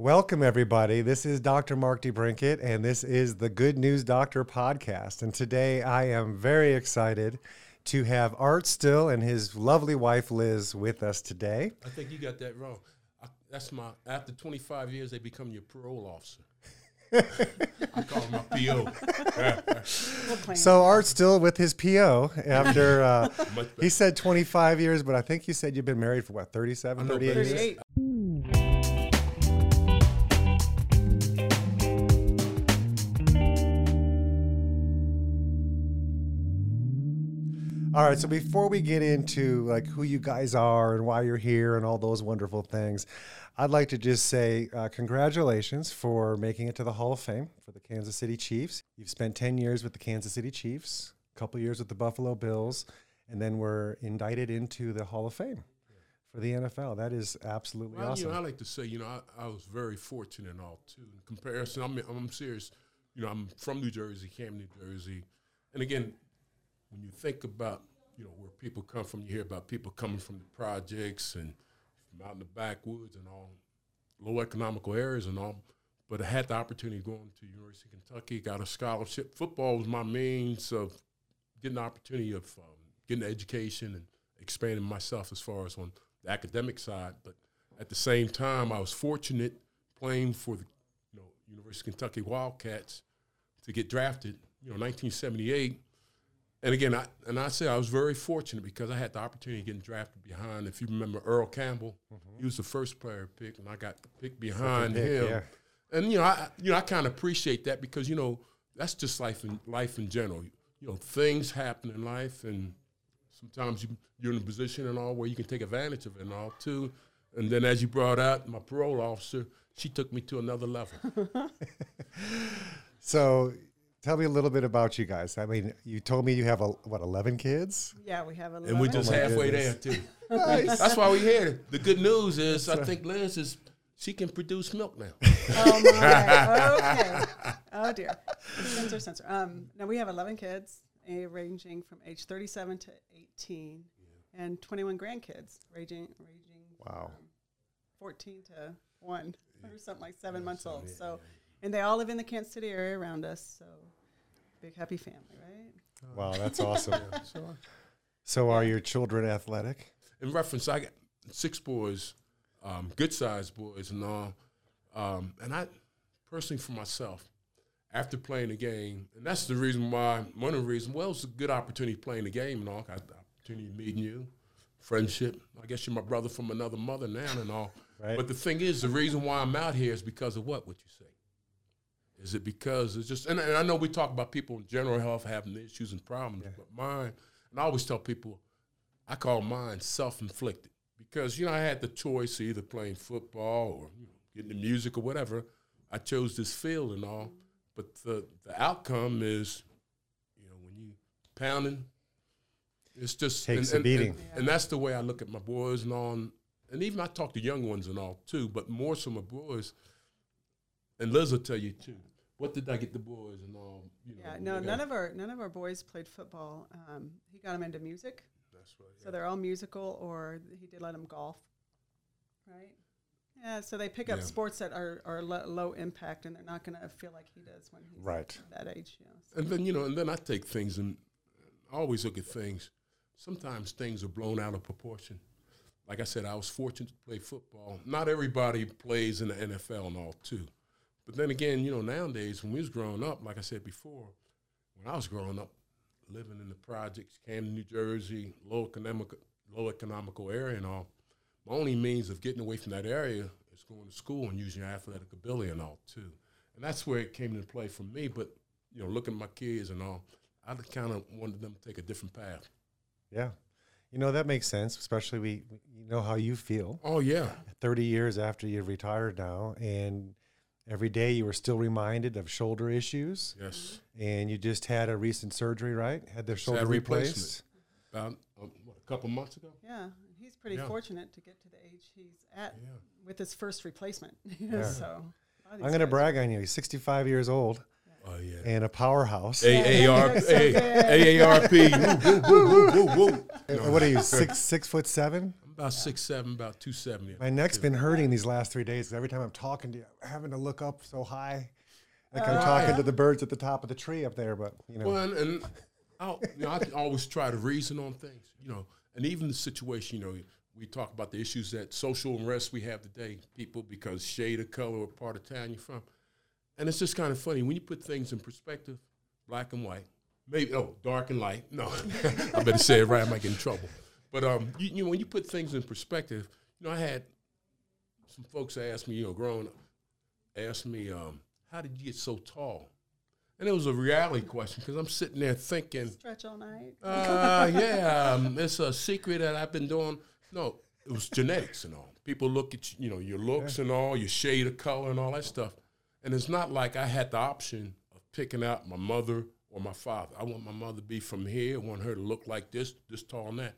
Welcome, everybody. This is Dr. Mark DeBrincat, and this is the Good News Doctor podcast. And today I am very excited to have Art Still and his lovely wife Liz with us today. I think you got that wrong. I, that's my after 25 years, they become your parole officer. I call him my PO. So Art's still with his PO after uh, he said 25 years, but I think you said you've been married for what 37, 38 years. 38. All right, so before we get into like who you guys are and why you're here and all those wonderful things, I'd like to just say uh, congratulations for making it to the Hall of Fame for the Kansas City Chiefs. You've spent 10 years with the Kansas City Chiefs, a couple years with the Buffalo Bills, and then were indicted into the Hall of Fame for the NFL. That is absolutely Well, awesome. you know, I like to say, you know, I, I was very fortunate and all too. In comparison, I'm, I'm serious. You know, I'm from New Jersey, Camden, New Jersey, and again, when you think about, you know, where people come from, you hear about people coming from the projects and from out in the backwoods and all, low economical areas and all. But I had the opportunity going to University of Kentucky, got a scholarship. Football was my means of getting the opportunity of um, getting the education and expanding myself as far as on the academic side. But at the same time, I was fortunate playing for the you know University of Kentucky Wildcats to get drafted. You know, 1978. And again, I, and I say I was very fortunate because I had the opportunity of getting drafted behind. If you remember Earl Campbell, mm-hmm. he was the first player picked, and I got picked behind pick, him. yeah. And you know, I you know I kind of appreciate that because you know that's just life in life in general. You know, things happen in life, and sometimes you you're in a position and all where you can take advantage of it and all too. And then, as you brought out, my parole officer, she took me to another level. So tell me a little bit about you guys. I mean, you told me you have a, what 11 kids? Yeah, we have 11. and we're just my halfway goodness. there too. That's why we're here. The good news is, I think Liz is she can produce milk now. Oh, my. Okay. Oh, dear. Censor, censor. Um, now, we have 11 kids, ranging from age 37 to 18, and 21 grandkids, ranging, ranging Wow. from 14 to 1, or something like seven months old. So, and they all live in the Kansas City area around us. So, big, happy family, right? Wow, that's awesome. So, So are your children athletic? in reference, I got six boys, um, good sized boys and all. Um, and I personally, for myself, after playing the game, and that's the reason why, one of the reasons, well, it's a good opportunity playing the game and all. I got the opportunity of meeting you, friendship. I guess you're my brother from another mother now and all. Right. But the thing is, the reason why I'm out here is because of what would you say? Is it because it's just, and, and I know we talk about people in general health having issues and problems, but mine, and I always tell people, I call mine self-inflicted because you know I had the choice of either playing football or you know, getting the music or whatever. I chose this field and all, but the the outcome is, you know, when you pounding, it's just Takes and, a beating. and, and that's the way I look at my boys and all, and even I talk to young ones and all too, but more so my boys. And Liz will tell you too. What did I get the boys and all? You know, Yeah, no, whatever. none of our none of our boys played football. Um, he got them into music, That's right. so they're all musical, or he did let them golf, right? Yeah, so they pick up Yeah. sports that are, are lo- low impact, and they're not going to feel like he does when he's Right. that age. You know, so. And then you know, and then I take things and I always look at things. Sometimes things are blown out of proportion. Like I said, I was fortunate to play football. Not everybody plays in the NFL and all too. But then again, you know, nowadays when we was growing up, like I said before, when I was growing up, living in the projects, Camden, New Jersey, low economic, low economical area and all, my only means of getting away from that area is going to school and using your athletic ability and all too. And that's where it came into play for me. But you know, looking at my kids and all, I kind of wanted them to take a different path. Yeah. You know, that makes sense, especially we, you know how you feel Oh yeah, 30 years after you've retired now. And every day you were still reminded of shoulder issues. yes. And you just had a recent surgery, right? Had their shoulder had replaced. replacement. About um, what, a couple months ago. Yeah, he's pretty Yeah. fortunate to get to the age he's at Yeah. with his first replacement. Yeah. so a lot of I'm going to brag on you. He's 65 years old Oh yeah. and a powerhouse. AARP. AARP. What are you, six six foot seven? I'm about six seven, about two seventy. My neck's been hurting these last three days. 'cause Every time I'm talking to you, I'm having to look up so high. Like I'm oh, talking to the birds at the top of the tree up there, but you know, Well, and, and I'll, you know, I always try to reason on things, you know, and even the situation, you know, we talk about the issues that social unrest we have today, people because shade of color or part of town you're from, and it's just kind of funny when you put things in perspective, black and white, maybe oh dark and light. No, I better say it right. I might get in trouble. But um, you, you know, when you put things in perspective, you know, I had some folks ask me, you know, growing up, asked me, um, how did you get so tall? And it was a reality question because I'm sitting there thinking, Stretch all night. uh, yeah, um, it's a secret that I've been doing. No, it was genetics and all. People look at you know your looks and all, your shade of color and all that stuff, and it's not like I had the option of picking out my mother or my father. I want my mother to be from here. I want her to look like this, this tall and that.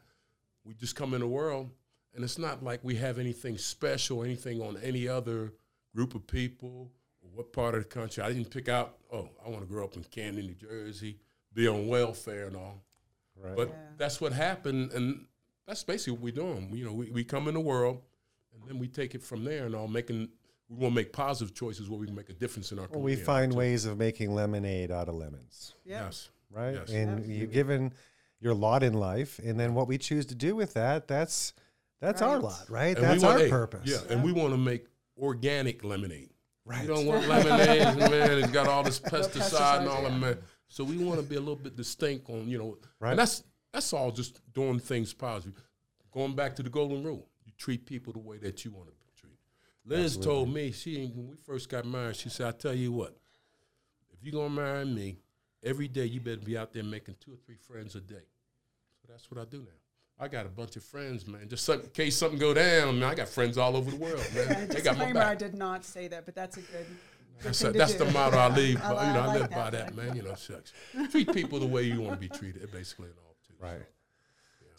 We just come in the world, and it's not like we have anything special, anything on any other group of people or what part of the country. I didn't pick out. Oh, I want to grow up in Camden, New Jersey, be on welfare and all. right? But Yeah. that's what happened, and that's basically what we're doing. You know, we, we come in the world, and then we take it from there, and all making. We want to make positive choices where we can make a difference in our. well, we community. find ways of making lemonade out of lemons, Yeah. Yes. right? Yes. And you given your lot in life, and then what we choose to do with that, that's that's our lot, right? And that's want- our hey, purpose. Yeah, and we want to make organic lemonade. Right. We don't want lemonade, man. It's got all this pesticide and pesticides, all that, yeah. man. So we want to be a little bit distinct on, you know, Right. and that's that's all just doing things positive. Going back to the golden rule, you treat people the way that you want to be treated. Liz told me she when we first got married, she said, "I tell you what, if you're gonna marry me, every day you better be out there making two or three friends a day." So that's what I do now. I got a bunch of friends, man. Just some- in case something go down, man, I got friends all over the world, man. they got my Disclaimer: I did not say that, but that's a good. good That's, thing to that's do. the motto I leave. Oh, I but, you know, I, like live that. by that, man. You know, shucks. Treat people the way you want to be treated, basically, and all too. Right. So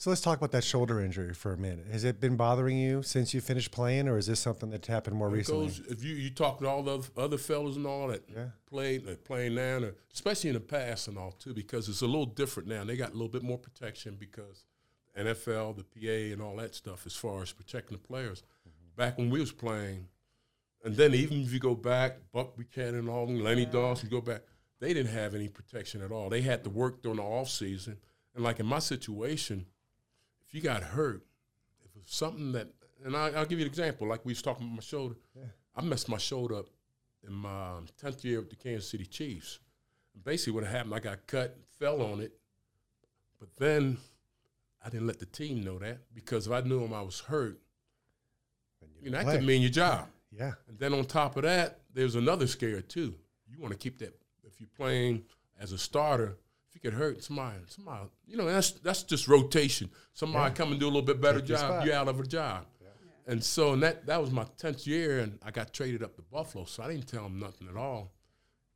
let's talk about that shoulder injury for a minute. Has it been bothering you since you finished playing, or is this something that's happened more It recently? goes, if you you talk to all the other- fellas and all that Yeah. played that playing now, or especially in the past and all too, because it's a little different now. They got a little bit more protection because NFL, the PA, and all that stuff as far as protecting the players. Mm-hmm. Back when we was playing, and then even if you go back, Buck Buchanan, and all them, Lenny Dawson, go back, they didn't have any protection at all. They had to work during the off season, and like in my situation, if you got hurt, if it's something that, and I, I'll give you an example. Like we was talking about my shoulder, I messed my shoulder up in my um, tenth year with the Kansas City Chiefs. And basically, what happened, I got cut, fell on it, but then I didn't let the team know that because if I knew them I was hurt, you know, that play. could mean your job. Yeah. And then on top of that, there's another scare too. You want to keep that if you're playing as a starter. If you get hurt, somebody, somebody, you know, that's that's just rotation. Somebody come and do a little bit better Take job. spot. You're out of a job. And so, and that that was my tenth year, and I got traded up to Buffalo. So I didn't tell them nothing at all.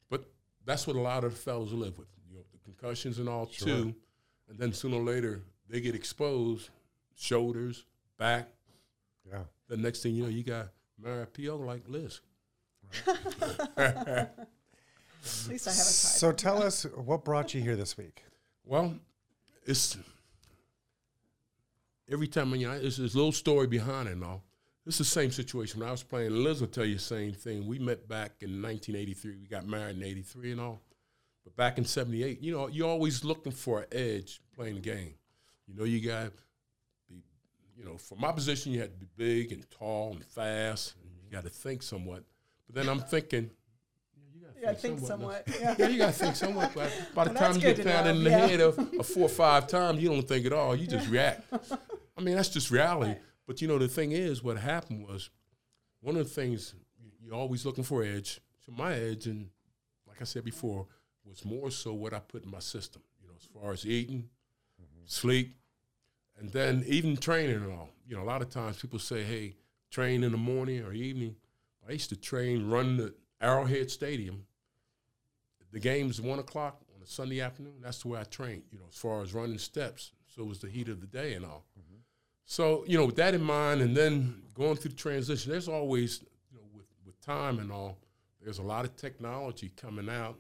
But that's what a lot of the fellas live with, you know, the concussions and all too. And then sooner or later, they get exposed, shoulders, back. Yeah. The next thing you know, you got Mary PO like Liz. At least I have a type. So tell us what brought you here this week. Well, it's every time you know, it's this little story behind it and all. It's the same situation. When I was playing, Liz will tell you the same thing. We met back in 1983. We got married in 83 and all. But back in 78, you know, you're always looking for an edge playing the game. You know, you got to be, you know, for my position, you had to be big and tall and fast. And you got to think somewhat. But then I'm thinking, yeah, I think somewhat. Yeah. yeah, you got to think somewhat. By, by the Well, time you get pounded in the yeah. head of a four or five times, you don't think at all. You just react. I mean, that's just reality. But you know, the thing is, what happened was one of the things you- you're always looking for edge. So my edge, and like I said before, was more so what I put in my system. You know, as far as eating, sleep, and then even training and all. You know, a lot of times people say, "Hey, train in the morning or evening." I used to train, run the Arrowhead Stadium. The game's one o'clock on a Sunday afternoon. That's the way I trained. You know, as far as running steps. So it was the heat of the day and all. So you know, with that in mind, and then going through the transition, there's always, you know, with with time and all, there's a lot of technology coming out,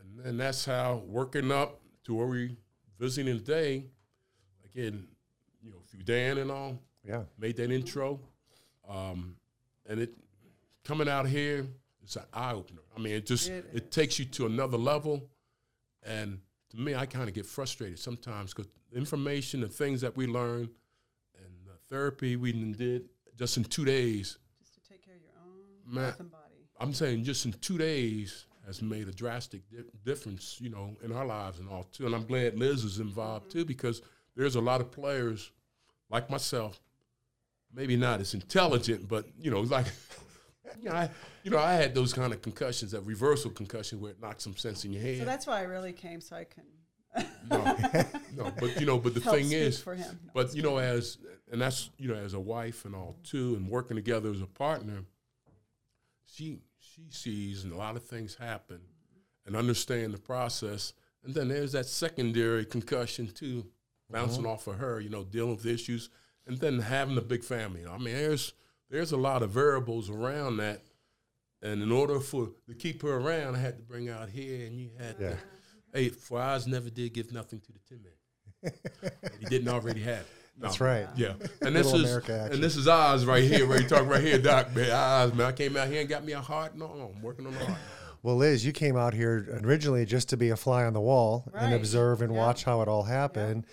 and then that's how working up to where we visiting today. Again, you know, through Dan and all, Yeah. made that intro, um, and it coming out here, it's an eye opener. I mean, it just It it, takes you to another level, and to me, I kind of get frustrated sometimes because the information, the things that we learn, and the therapy we did just in two days. Just to take care of your own Man. and body. I'm saying just in two days has made a drastic di- difference, you know, in our lives and all too. And I'm glad Liz is involved mm-hmm. too because there's a lot of players like myself, maybe not as intelligent, but you know, like, you know, I, you know, I had those kind of concussions, that reversal concussion where it knocks some sense in your head. So that's why I really came, so I can no, no, but you know, but the help thing speak is, for him. No, but you know, as and that's you know, as a wife and all too, and working together as a partner, she she sees and a lot of things happen, and understand the process. And then there's that secondary concussion too, bouncing uh-huh. off of her. You know, dealing with issues, and then having a big family. I mean, there's there's a lot of variables around that. And in order for to keep her around, I had to bring out here, and you had Yeah. to. Hey, for Oz never did give nothing to the tin man. he didn't already have. No. That's right. Yeah, and this is and this is Oz right here. Where you talk right here, Doc. Man, Oz, man, I came out here and got me a heart. No, I'm working on the heart. Well, Liz, you came out here originally just to be a fly on the wall and observe and Yeah. watch how it all happened.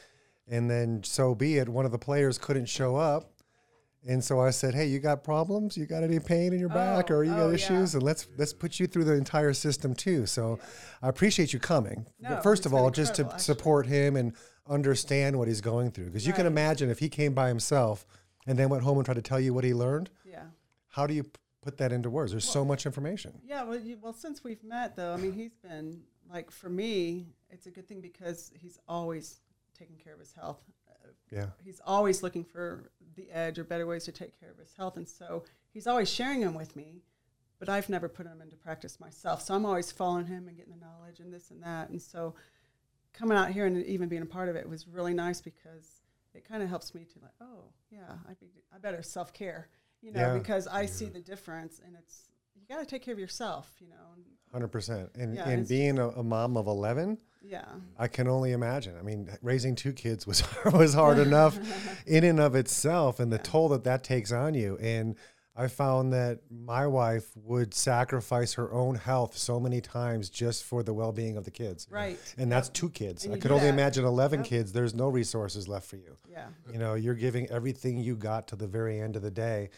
And then, so be it, one of the players couldn't show up. And so I said, "Hey, you got problems? You got any pain in your back, Oh, or you got oh, yeah. issues? And let's let's put you through the entire system too." So, I appreciate you coming. No, But first of all, just to actually. support him and understand what he's going through, because you can imagine if he came by himself and then went home and tried to tell you what he learned. yeah. How do you put that into words? There's so much information. Yeah, well, you, well, since we've met, though, I mean, he's been like for me, it's a good thing because he's always taking care of his health. Yeah. He's always looking for the edge or better ways to take care of his health, and so he's always sharing them with me. But I've never put them into practice myself, so I'm always following him and getting the knowledge and this and that. And so, coming out here and even being a part of it was really nice because it kind of helps me to like, oh yeah, I be, I better self care, you know, Yeah. because I see the difference, and it's you got to take care of yourself, you know. Hundred percent, and Yeah, and being a, a mom of eleven, yeah, I can only imagine. I mean, raising two kids was was hard enough in and of itself, and the toll that that takes on you. And I found that my wife would sacrifice her own health so many times just for the well being of the kids. right, And that's two kids. I could only that. imagine eleven Yep. kids. There's no resources left for you. yeah, You know, you're giving everything you got to the very end of the day,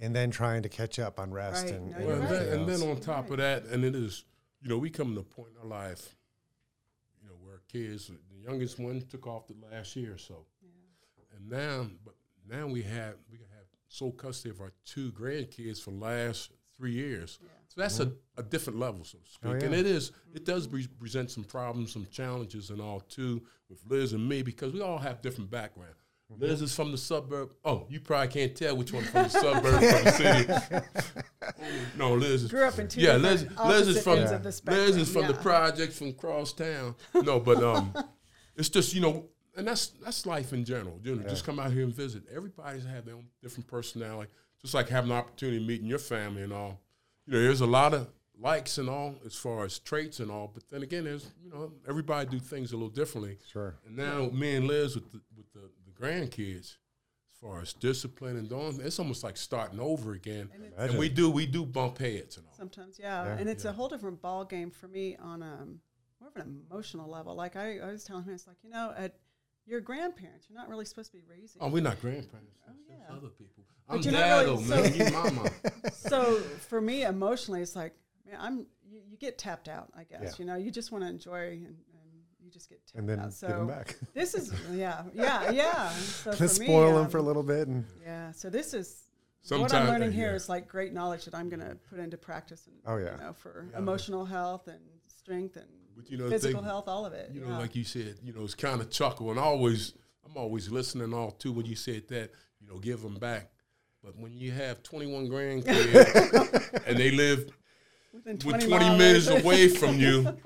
and then trying to catch up on rest Right. and, No, and Well, and, right. then, and then on top of that, and it is, you know, we come to a point in our life, you know, where kids, the youngest one took off the last year or so, and now, but now we have we have sole custody of our two grandkids for the last three years. So that's a, mm-hmm. a different level, so to oh, speak. Oh, And it is, it does mm-hmm. pre- present some problems, some challenges, and all too with Liz and me because we all have different background. Liz is from the suburb. Oh, you probably can't tell which one from the suburb from the city. No, Liz is Grew up in two yeah. Liz, Liz is from ends of the Liz is from the yeah. projects from crosstown. No, but um, it's just you know, and that's that's life in general. You know, just come out here and visit. Everybody's have their own different personality. Just like having the opportunity of meeting your family and all. You know, there's a lot of likes and all as far as traits and all. But then again, there's you know, everybody do things a little differently. Sure. And now me and Liz with the with the, the grandkids, as far as discipline and doing, it's almost like starting over again. And And we do we do bump heads and all. sometimes, yeah, Yeah. and it's a whole different ball game for me on um more of an emotional level. Like I, I was telling him, it's like you know, at your grandparents, you're not really supposed to be raising. Oh, we're not grandparents. Oh, that's yeah. other people. But I'm dad, really- though, man. so- You mama. so for me emotionally it's like man i'm you, you get tapped out i guess Yeah. you know you just want to enjoy and, and you just get tapped And then out give so them back. this is yeah yeah yeah so Let's for me, spoil them um, for a little bit, and yeah so this is what i'm learning here yeah. is like great knowledge that i'm going to put into practice and Oh, yeah. you know for emotional health and strength and But you know, physical thing- health all of it You yeah. know, like you said, you know, it's kind of chuckle, and I always, I'm always listening all too when you said that, you know, give them back. But when you have 21 grandkids and they live within with 20 mile minutes away from you,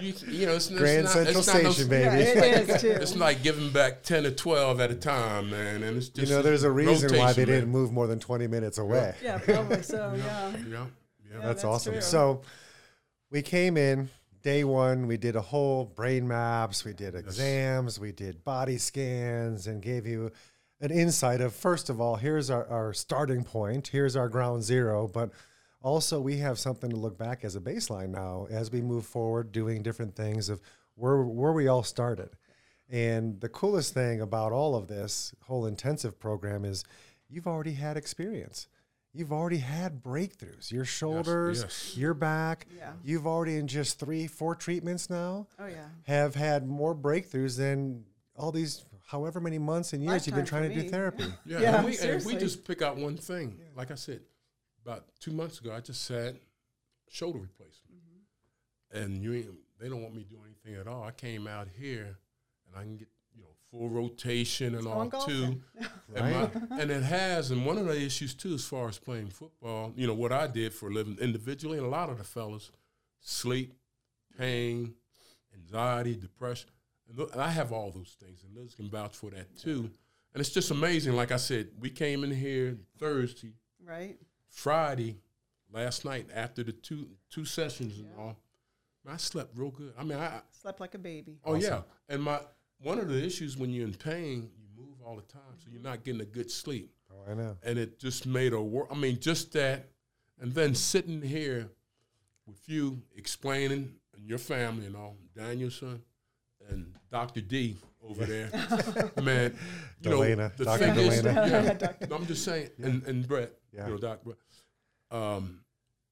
you, you know, it's, it's Grand not, Central it's not no- Station, yeah, baby. it is too It's like giving back 10 or 12 at a time, man. And it's just you know, there's a reason why they rotation, didn't move more than 20 minutes away. yeah probably so yeah Yeah, yeah. Yeah. That's, that's awesome. true. So we came in day one. We did a whole brain maps. We did exams. We did body scans and gave you an insight of first of all, here's our, our starting point, here's our ground zero, but also we have something to look back as a baseline now as we move forward doing different things of where where we all started. And the coolest thing about all of this whole intensive program is you've already had experience. You've already had breakthroughs. Your shoulders, yes. your back. Yeah. You've already in just three, four treatments now Oh yeah. have had more breakthroughs than all these however many months and years you've been trying for to do therapy. Yeah, Yeah, and we, and seriously. we just pick out one thing. Like I said, about two months ago, I just said shoulder replacement, Mm-hmm. and you ain't, they don't want me to do anything at all. I came out here, and I can get you know full rotation and all too. golfing. And, my, and it has, and one of the issues too, as far as playing football, you know, what I did for a living individually, and a lot of the fellas, sleep, pain, anxiety, depression. And I have all those things, and Liz can vouch for that too. And it's just amazing. Like I said, we came in here Thursday, Right. Friday, last night after the two two sessions and all. I slept real good. I mean, I Slept like a baby. oh yeah, and my one of the issues when you're in pain, you move all the time, so you're not getting a good sleep Oh, I know. and it just made a work. I mean, just that, and then sitting here with you explaining and your family and all, Danielson and Doctor D over there, man. You Delana, know, the Dr. thing is, Delana. yeah, I'm just saying, and and Brett, Yeah. you know, Doc. Um,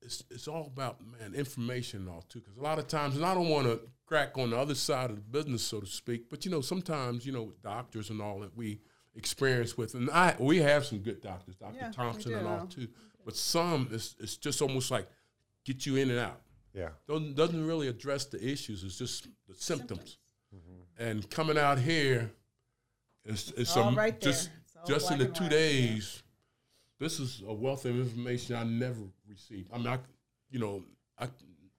it's it's all about man information and all too, because a lot of times, and I don't want to crack on the other side of the business, so to speak, but you know, sometimes you know, with doctors and all that we experience with, and I we have some good doctors, Doctor Yeah, Thompson and all too, but some it's it's just almost like get you in and out. Yeah. Doesn't doesn't really address the issues. It's just the symptoms. And coming out here, it's it's All a, right there. just It's just in the two days. This is a wealth of information I never received. I mean, I, you know, I.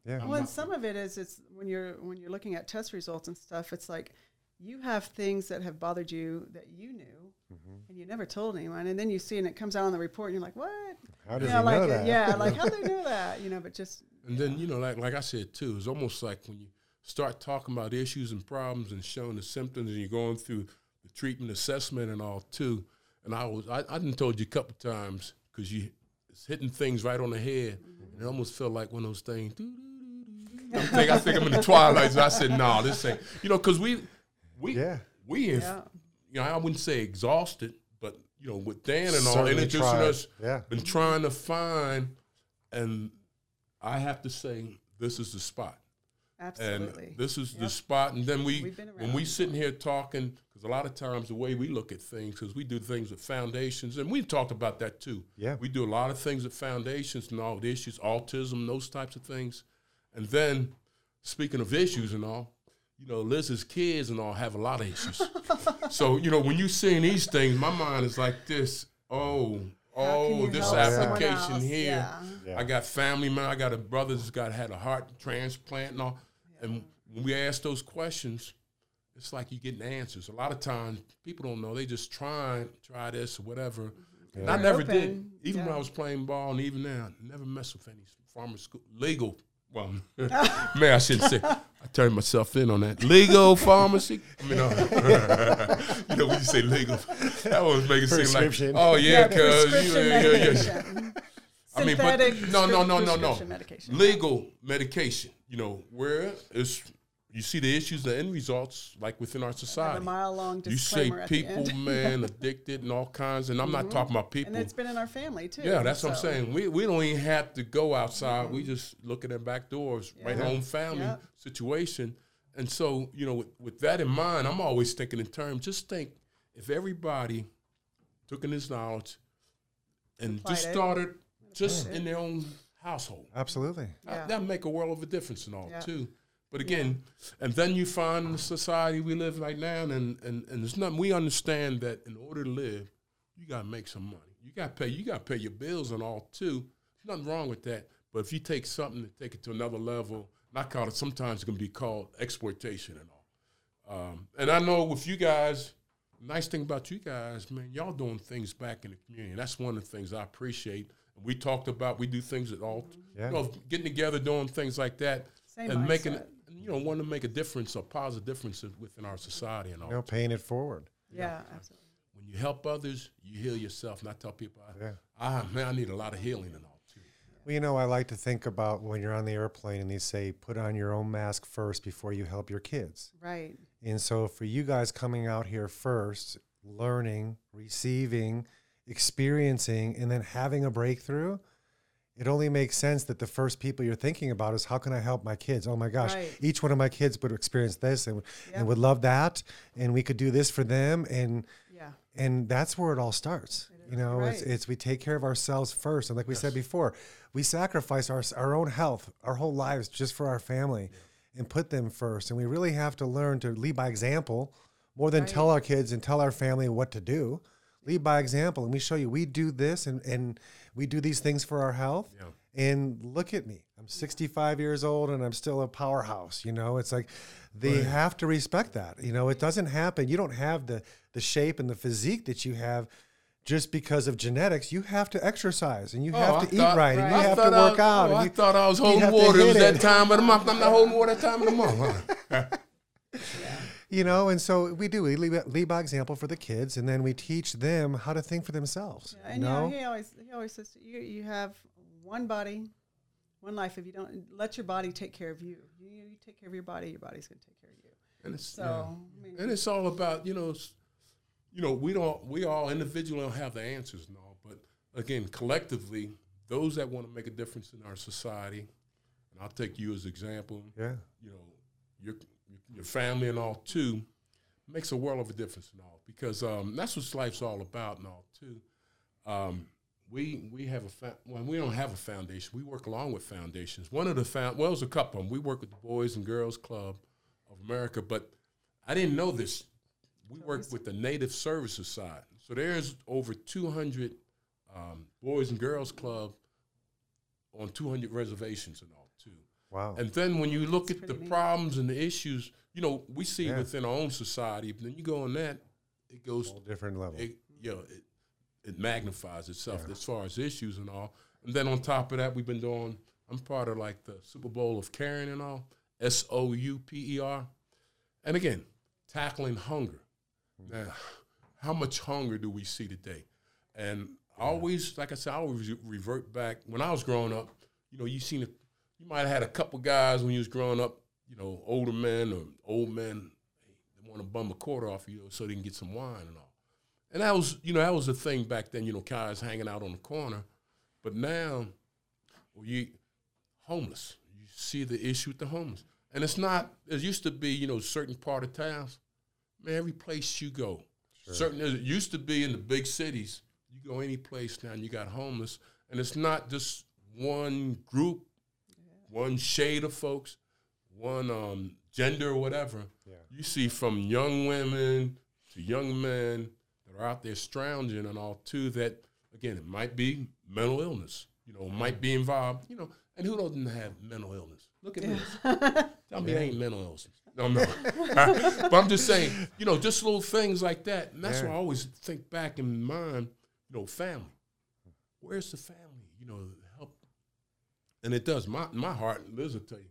Yeah. I'm Well, and some of it is it's when you're when you're looking at test results and stuff. It's like you have things that have bothered you that you knew mm-hmm. and you never told anyone, and then you see and it comes out on the report, and you're like, "What?" How You does know, like know that? yeah, like how do they know that? You know, but just And then you know, like like I said too, it's almost like when you start talking about issues and problems and showing the symptoms, and you're going through the treatment assessment and all too. And I was I, I done told you a couple times because you it's hitting things right on the head, and it almost felt like one of those things. I think I think I'm in the twilight. So I said, no, this ain't. You know, because we we Yeah. we have Yeah. you know I wouldn't say exhausted, but you know with Dan and all Certainly introducing tried. us Yeah. been trying to find, and I have to say, this is the spot. Absolutely. And this is the spot. And then we, when we around. sitting here talking, because a lot of times the way we look at things, because we do things with foundations, and we've talked about that too. Yeah. We do a lot of things with foundations and all the issues, autism, those types of things. And then, speaking of issues and all, you know, Liz's kids and all have a lot of issues. so, you know, when you're seeing these things, my mind is like this. Oh, oh, this application here. Yeah. Yeah. I got family man. I got a brother that's got had a heart transplant and all. And when we ask those questions, it's like you're getting answers. A lot of times people don't know. They just try try this or whatever. And I They're never did. open, Even when. I was playing ball and even now, I never mess with any pharmaceutical legal. Well, man, I shouldn't say. I turned myself in on that legal pharmacy. I mean, uh, you know, when you say legal, that was making it seem like, oh yeah, cause you, prescription yeah, yeah, medication. I mean, but Synthetic no, no, no, no, no. medication. Legal medication. You know, where is you see the issues, the end results, like within our society. mile long You say disclaimer at the people. Mm-hmm. man, addicted and all kinds, and I'm not talking about people. and it's been in our family too. Yeah, that's what I'm saying. We we don't even have to go outside. We just look at their back doors, right Yeah. home family Yeah. situation. And so, you know, with, with that in mind, I'm always thinking in terms, just think if everybody took in this knowledge and just started. it. Started just in their own household. Absolutely. Yeah. That'd make a world of a difference and all Yeah. too. But again, and then you find the society we live right now, and and and there's nothing. We understand that in order to live, you gotta make some money. You gotta pay. You gotta pay your bills and all too. There's nothing wrong with that. But if you take something and take it to another level, and I call it sometimes it can be called exploitation and all. Um, and I know with you guys, nice thing about you guys, man, y'all doing things back in the community. That's one of the things I appreciate. We talked about we do things at all, Yeah. you know, getting together, doing things like that, Same and making, you know, want to make a difference, a positive difference within our society and all. You know, paying it forward. Yeah, absolutely. when you help others, you heal yourself. And I tell people, I, Yeah. I man, I need a lot of healing and all too. Well, you know, I like to think about when you're on the airplane and they say, put on your own mask first before you help your kids. Right. And so for you guys coming out here first, learning, receiving, experiencing, and then having a breakthrough, it only makes sense that the first people you're thinking about is how can I help my kids? Oh my gosh, Right. each one of my kids would experience this and, Yep. and would love that. And we could do this for them. And Yeah. and that's where it all starts. You know, it's, Right. it's we take care of ourselves first, and like we said before, we sacrifice our our own health, our whole lives just for our family, and put them first. And we really have to learn to lead by example more than Right. tell our kids and tell our family what to do. Lead by example, and we show you we do this, and and we do these things for our health. Yeah. And look at me. I'm 65 years old and I'm still a powerhouse. You know, it's like they have to respect that. You know, it doesn't happen. You don't have the the shape and the physique that you have just because of genetics. You have to exercise and you have Oh, I to thought- eat right, and you I have to work was- out. oh, and I you, thought I was holding water. It was that time of the month. I'm not holding water that time of the month. Huh? You know, and so we do. We lead, lead by example for the kids, and then we teach them how to think for themselves. Yeah, you and know, you know, he always he always says you you have one body, one life. If you don't let your body take care of you, you, you take care of your body, your body's going to take care of you. And it's, So, yeah. I mean, and it's all about you know, you know, we don't we all individually don't have the answers and all, but again, collectively, those that want to make a difference in our society, and I'll take you as example. yeah, You know, your your family and all too makes a world of a difference and all because um, that's what life's all about and all too. Um, we we have a fa- well, we don't have a foundation. We work along with foundations. One of the found well, there's a couple of them. We work with the Boys and Girls Club of America, but I didn't know this. We work with the Native Services side. So there's over 200 um, Boys and Girls Club on 200 reservations and all too. wow, And then when you look at the pretty neat. problems and the issues, you know, we see Yeah. within our own society. But then you go on that, it goes, whole different level. it, you know, it, it magnifies itself as far as issues and all. And then on top of that, we've been doing. I'm part of like the Super Bowl of Caring and all, S O U P E R, and again, tackling hunger. Mm. Now, how much hunger do we see today? And I always, like I said, I always revert back when I was growing up. You know, you seen it. You might have had a couple guys when you was growing up. You know, older men or old men. They want to bum a quarter off you so they can get some wine and all. And that was, you know, that was the thing back then. You know, guys hanging out on the corner. But now, well, you homeless. You see the issue with the homeless, and it's not. It used to be, you know, certain part of towns. Man, every place you go, certain. It used to be in the big cities. You go any place now, and you got homeless, and it's not just one group, one shade of folks, one um, gender or whatever. Yeah. You see from young women to young men that are out there scrounging and all too. That again, it might be mental illness. You know, might be involved. You know, and who doesn't have mental illness? Look at this. Tell me it ain't mental illness. No, no. but I'm just saying, you know, just little things like that. And that's Yeah. why I always think back in mind, you know, family. Where's the family? You know, help. And it does. My my heart, Liz will tell you,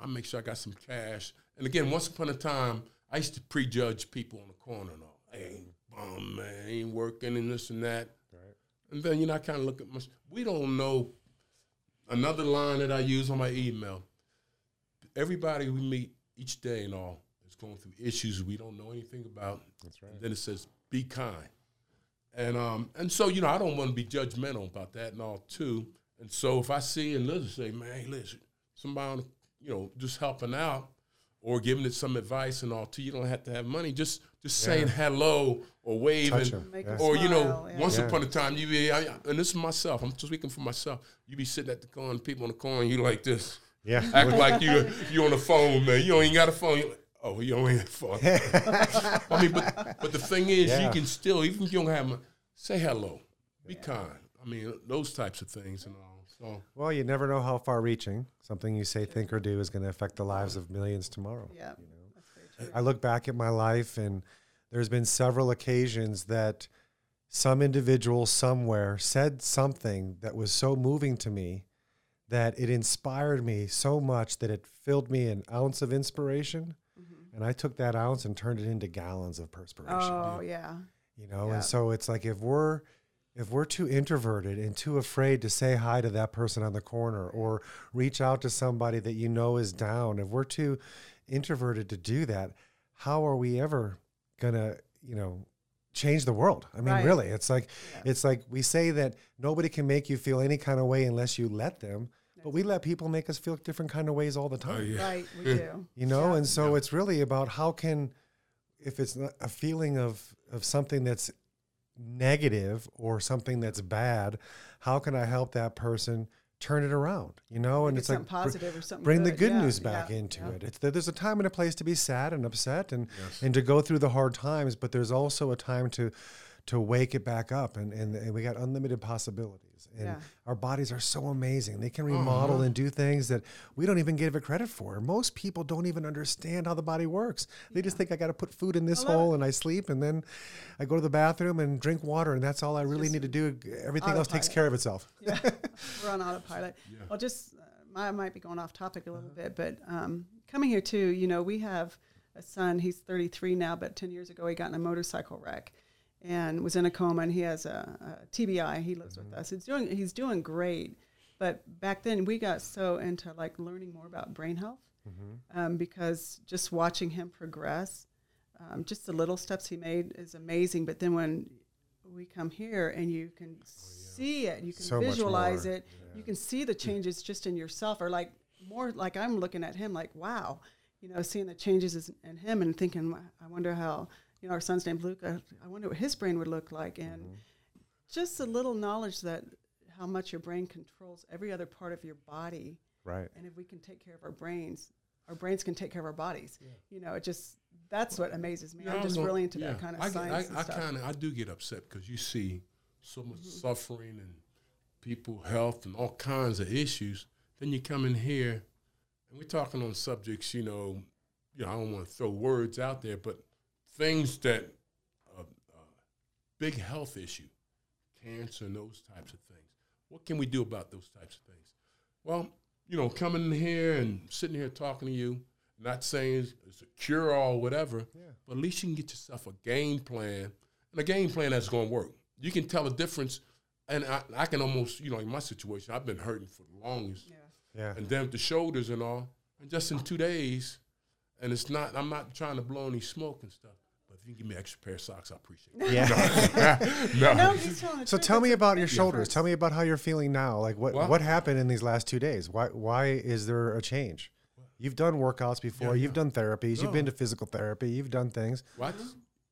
I make sure I got some cash. And again, once upon a time, I used to prejudge people on the corner and all. Hey, bum man, ain't working and this and that. Right. And then you know, I kind of look at my. We don't know. Another line that I use on my email. Everybody we meet each day and all is going through issues we don't know anything about. That's right. And then it says, "Be kind," and um, and so you know, I don't want to be judgmental about that and all too. And so if I see and Liz say, "Man, listen, somebody, on the- you know, just helping out." Or giving it some advice and all too. You don't have to have money. Just just saying hello or waving Touch 'em. Make Yeah. us or you know, yeah. once Yeah. upon a time, you be, I, and this is myself. I'm just speaking for myself. You be sitting at the corner, people on the corner, you like this, Yeah. act like you you on the phone, man. You don't even got a phone. You like, oh, you don't even have a phone. I mean, but but the thing is, Yeah. you can still, even if you don't have, money, say hello, be kind. I mean, those types of things and all. So Well, you never know how far reaching something you say, think, or do is going to affect the lives of millions tomorrow. Yeah, that's very true. I look back at my life, and there's been several occasions that some individual somewhere said something that was so moving to me that it inspired me so much that it filled me an ounce of inspiration. Mm-hmm. And I took that ounce and turned it into gallons of perspiration. Oh yeah, you know Yeah. and so it's like if we're if we're too introverted and too afraid to say hi to that person on the corner or reach out to somebody that you know is down if we're too introverted to do that how are we ever gonna you know change the world i mean Right. really it's like Yeah. it's like we say that nobody can make you feel any kind of way unless you let them but we let people make us feel different kind of ways all the time Oh, yeah. Right, we do. you know Yeah. and so it's really about how can if it's not a feeling of of something that's negative or something that's bad how can i help that person turn it around you know and it's like something br- positive or something. bring the good Yeah, news back yeah, into yeah. it it's that there's a time and a place to be sad and upset and Yes. and to go through the hard times but there's also a time to to wake it back up and and, and we got unlimited possibilities and Yeah. our bodies are so amazing they can remodel Uh-huh. and do things that we don't even give it credit for most people don't even understand how the body works they just think i got to put food in this love hole and i sleep and then i go to the bathroom and drink water and that's all i really just need to do everything else takes care of itself yeah, we're on autopilot. Yeah. Well, just uh, I might be going off topic a little bit, but um, coming here too, you know, we have a son. He's 33 now, but 10 years ago he got in a motorcycle wreck and was in a coma, and he has a, a TBI. He lives with us. He's doing he's doing great, but back then we got so into like learning more about brain health um, because just watching him progress, um, just the little steps he made is amazing. But then when we come here and you can see it, you can So visualize it, you can see the changes just in yourself, or like more like I'm looking at him like, wow, you know, seeing the changes in him and thinking, I wonder how, you know, our son's named Luca. I wonder what his brain would look like, and Mm-hmm. just a little knowledge that how much your brain controls every other part of your body right and if we can take care of our brains our brains can take care of our bodies you know it just that's what amazes me Yeah, I i'm just gonna- really into yeah. that kind of I, science I, and I kind of I do get upset because you see so much Mm-hmm. suffering and people health and all kinds of issues. Then you come in here, and we're talking on subjects. You know, you know I don't want to throw words out there, but things that uh, uh, big health issue, cancer and those types of things. What can we do about those types of things? Well, you know, coming in here and sitting here talking to you, not saying it's a cure all or whatever, Yeah. but at least you can get yourself a game plan and a game plan that's going to work. You can tell a difference, and I, I can almost, you know, in my situation, I've been hurting for the longest, yeah yeah and then with the shoulders and all, and just in two days, and it's not, I'm not trying to blow any smoke and stuff. But if you can give me an extra pair of socks, I appreciate it. yeah no, no he's So tell me about your shoulders. difference. Tell me about how you're feeling now. Like what Well- what happened in these last two days? Why why is there a change? You've done workouts before. Yeah, You've yeah. done therapies. You've been to physical therapy. You've done things. What?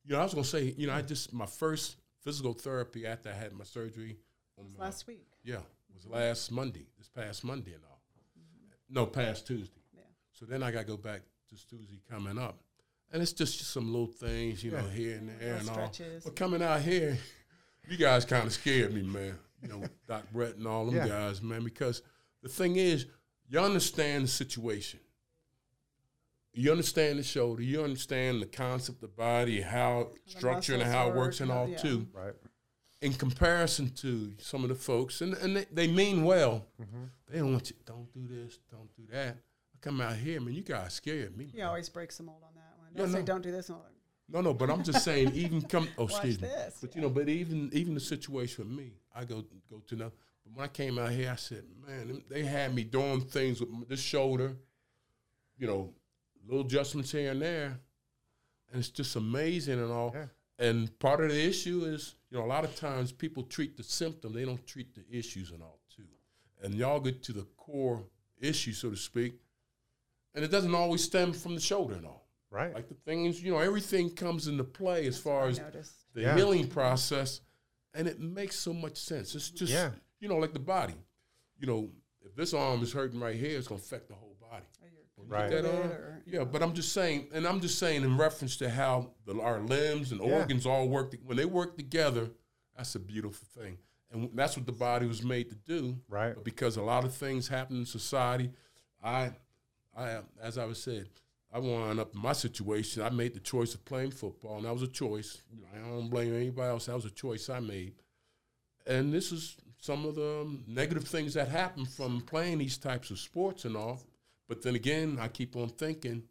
You know, I was gonna say, you know, I just my first physical therapy after I had my surgery. On my, last week yeah, was last Monday, this past Monday and all. Mm-hmm. No, past Tuesday. Yeah. So then I got to go back to Tuesday coming up, and it's just, just some little things, you know, Yeah. here and there Little and all. stretches. But coming out here, you guys kind of scared me, man. You know, Doc Brett and all them Yeah. guys, man. Because the thing is, you understand the situation. You understand the shoulder. You understand the concept of the body, how structure and how it works and all yeah. too Right. in comparison to some of the folks, and, and they, they mean well. Mm-hmm. They don't want you, don't do this, don't do that. I come out here, man, you guys scared me. he man. always breaks the mold on that one say no. don't do this like, No, no, but I'm just saying, even come, oh, Watch excuse me. this, But you know, but even even the situation with me, I go go to know. But when I came out here, I said, man, they had me doing things with this shoulder, you know, little adjustments here and there, and it's just amazing and all. Yeah. And part of the issue is, you know, a lot of times people treat the symptom, they don't treat the issues and all too. And y'all get to the core issue, so to speak, and it doesn't always stem from the shoulder and all. Right. Like the things, you know, everything comes into play as far as noticed. the Yeah. healing process, and it makes so much sense. It's just, Yeah. you know, like the body. You know, if this arm is hurting right here, it's gonna affect the whole body. Or you're When you Right. that contorted arm- or, yeah, know. but I'm just saying, and I'm just saying in reference to how the, our limbs and Yeah. organs all work. to- when they work together, that's a beautiful thing, and that's what the body was made to do. Right. But because a lot of things happen in society, I, I, as I was said, I wound up in my situation. I made the choice of playing football, and that was a choice. I don't blame anybody else. That was a choice I made. And this is some of the um, negative things that happen from playing these types of sports and all. But then again, I keep on thinking,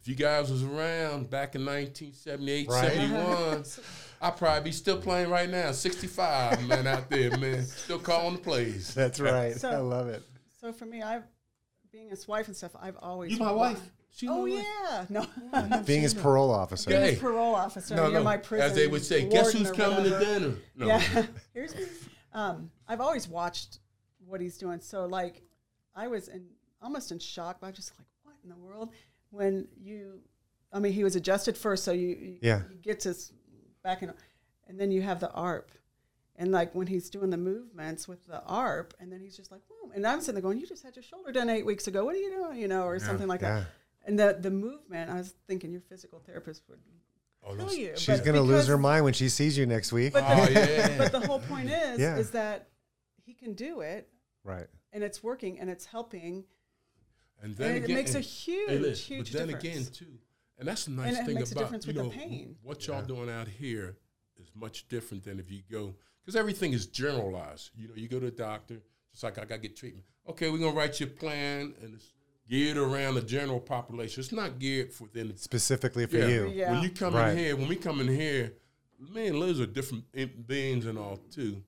if you guys was around back in 1978, Right. 71, I'd probably be still playing right now. 65, man, out there, man. Still calling the plays. That's right. So- I love it. So for me, I've being his wife and stuff. I've always You my wife. She Oh my wife. yeah, no. Being his parole officer. Being Hey. his parole officer. No, you're no. my prison. As they would say, guess who's or coming to dinner? No. Yeah. Here's me. Um, I've always watched what he's doing. So like, I was in almost in shock. But I was just like, what in the world? When you, I mean, he was adjusted first, so you, you Yeah. he gets his back in, and then you have the ARP. And like when he's doing the movements with the ARP, and then he's just like, Whoa. and I'm sitting there going, "You just had your shoulder done eight weeks ago. What are you doing?" You know, or something like Yeah. that. And the the movement, I was thinking your physical therapist would Oh, kill you. She's gonna lose her mind when she sees you next week. But Oh, the, yeah. but the whole point is, Yeah. is that he can do it, right. and it's working, and it's helping, And then and again, it makes a and- huge, Hey, huge but then difference. again, too, and that's the nice it thing makes a about difference you with the know pain. what y'all doing out here is much different than if you go because everything is generalized. You know, you go to a doctor, just like I got to get treatment. Okay, we're gonna write you a plan, and it's geared around the general population. It's not geared for within the Specifically for yeah. you. Yeah. When you come Right. in here, when we come in here, me and Liz are different beings and all too.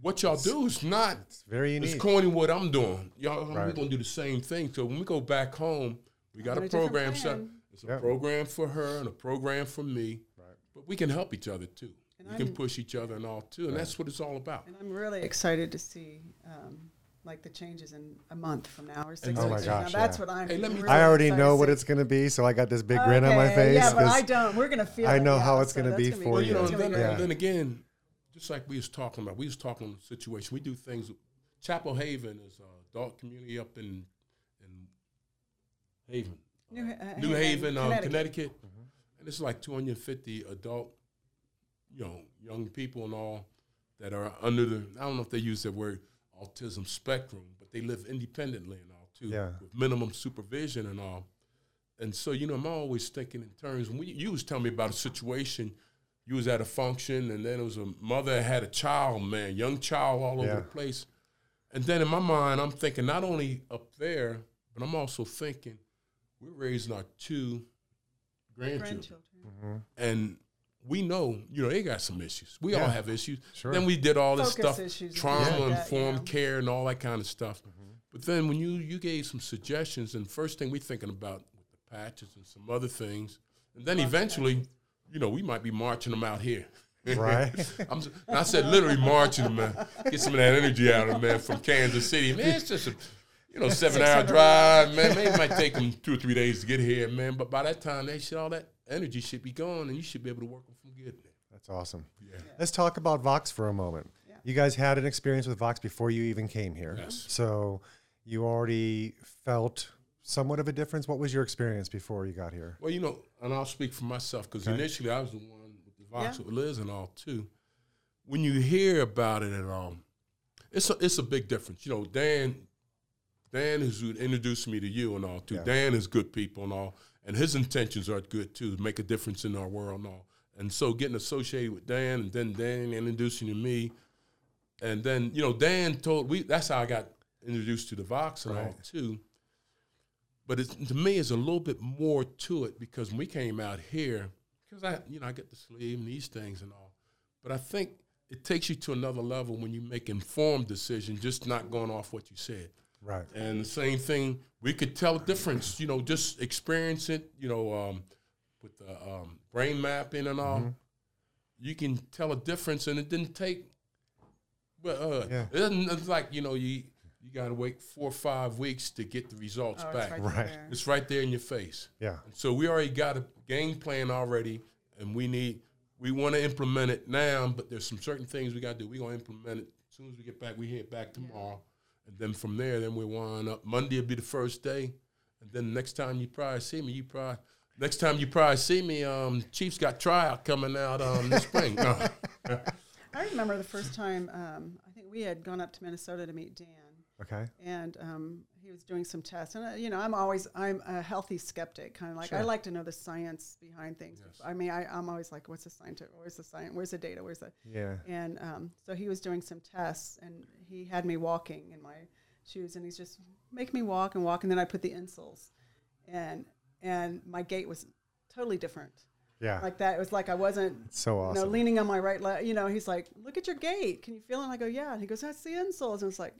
What y'all do is not It's very it's corny what I'm doing. Y'all, we're gonna do the same thing. So when we go back home, we got On a, a program set. plan. It's a Yeah. program for her and a program for me. Right. But we can help each other too. And we can I'm- push each other and all too, and that's what it's all about. And I'm really excited to see, um, like the changes in a month from now or six Oh weeks my from gosh, now. That's yeah. what I'm. Hey, let me- really I already know what it's going to be, so I got this big grin on my face. Yeah, but 'cause- I don't. We're gonna feel. I it, know yeah, how it's so gonna be gonna for Well, you. you know, and then, Yeah. then again, just like we was talking about, we was talking on the situation. We do things. Chapel Haven is a adult community up in in Haven, New, Ha- uh, New Haven, um, Connecticut. Connecticut, and it's like 250 adult, you know, young people and all that are under the. I don't know if they use that word autism spectrum, but they live independently and all too, Yeah. with minimum supervision and all. And so, you know, I'm always thinking in terms. When we, you was telling me about a situation, you was at a function, and then it was a mother had a child, man, young child all over Yeah. the place. And then in my mind, I'm thinking not only up there, but I'm also thinking we're raising our two grandchildren, grandchildren. Mm-hmm. and we know, you know, they got some issues. We all have issues. Sure. Then we did all this Focus stuff, issues trauma things like that, informed yeah. care and all that kind of stuff. Mm-hmm. But then when you you gave some suggestions, and first thing we're thinking about with the patches and some other things, and then eventually, you know, we might be marching them out here. Right. I'm, s- I said literally marching them, man. Get some of that energy out of them, man, from Kansas City. Man, it's just a, you know, seven hour 600 drive, man. Maybe it might take them two or three days to get here, man. But by that time, they should, all that energy should be gone, and you should be able to work them from good. That's awesome. Yeah. Let's talk about Vox for a moment. Yeah. You guys had an experience with Vox before you even came here. Yes. So you already felt somewhat of a difference. What was your experience before you got here? Well, you know, and I'll speak for myself because Okay. initially I was the one with the Vox Yeah. with Liz and all too. When you hear about it at all, it's a it's a big difference. You know, Dan, Dan is who introduced me to you and all too. Yeah. Dan is good people and all, and his intentions are good too, to make a difference in our world and all. And so getting associated with Dan and then Dan introducing to me, and then you know Dan told we that's how I got introduced to the Vox and all Right. too. But it's, to me, it's a little bit more to it because when we came out here, because I, you know, I get to sleep and these things and all. But I think it takes you to another level when you make informed decisions, just not going off what you said. Right. And the same thing, we could tell a difference, you know, just experience it, you know, um, with the um, brain mapping and all. Mm-hmm. You can tell a difference, and it didn't take. But uh, Yeah. it doesn't, it's like you know you you got to wait four or five weeks to get the results Oh, back. it's right, Right. there. It's right there in your face. Yeah. So we already got a game plan already, and we need we want to implement it now. But there's some certain things we got to do. We're gonna implement it as soon as we get back. We head back tomorrow, and then from there, then we wind up. Monday will be the first day, and then next time you probably see me, you probably next time you probably see me. Um, Chiefs got tryout coming out um this spring. No. I remember the first time. Um, I think we had gone up to Minnesota to meet Dan. Okay. and um, he was doing some tests. And uh, you know, I'm always I'm a healthy skeptic, kind of like I like to know the science behind things. Yes. I mean, I, I'm always like, what's the science? Where's the science? Where's the data? Where's the Yeah. and um, so he was doing some tests, and he had me walking in my shoes, and he's just make me walk and walk, and then I put the insoles, and and my gait was totally different. Yeah. Like that, it was like I wasn't so you know, leaning on my right leg. You know, he's like, "Look at your gait. Can you feel it?" And I go, "Yeah." And he goes, "That's the insoles." And it's like,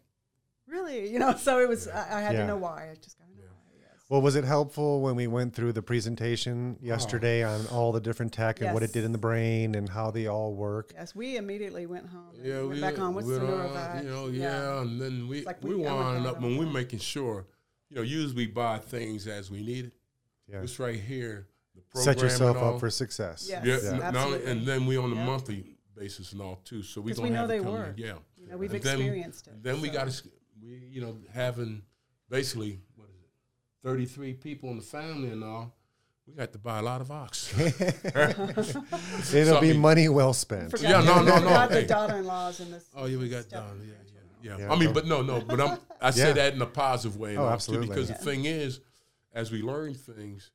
"Really?" You know. So it was. I, I had Yeah. to know why. I just got to know why. Yes. Well, was it helpful when we went through the presentation yesterday oh. on all the different tech and what it did in the brain and how they all work? Yes, we immediately went home. And Yeah, went we back on. with the we're on, You know, yeah, and then we like we, we- I went winding up on when we're making sure, you know, usually we buy things as we need it. Yeah. This right here, the Set program yourself and all, up for success. Yes. Yeah, Yeah. n- Absolutely. and then we on a Yeah. monthly basis and all too. So we don't we know have it they coming, work. Yeah, You know, we've And then- experienced it. then we got to we you know having basically what is it, thirty three people in the family and all. We got to buy a lot of ox. It'll be Something- money well spent. Forgot Yeah, the- no, no, no, forgot the daughter-in-laws in this. Oh yeah, we got step- done. Yeah, yeah, yeah. Yeah, I mean, but no, no. But I'm I say Yeah. that in a positive way. Oh, all, too. Because Yeah. the thing is, as we learn things,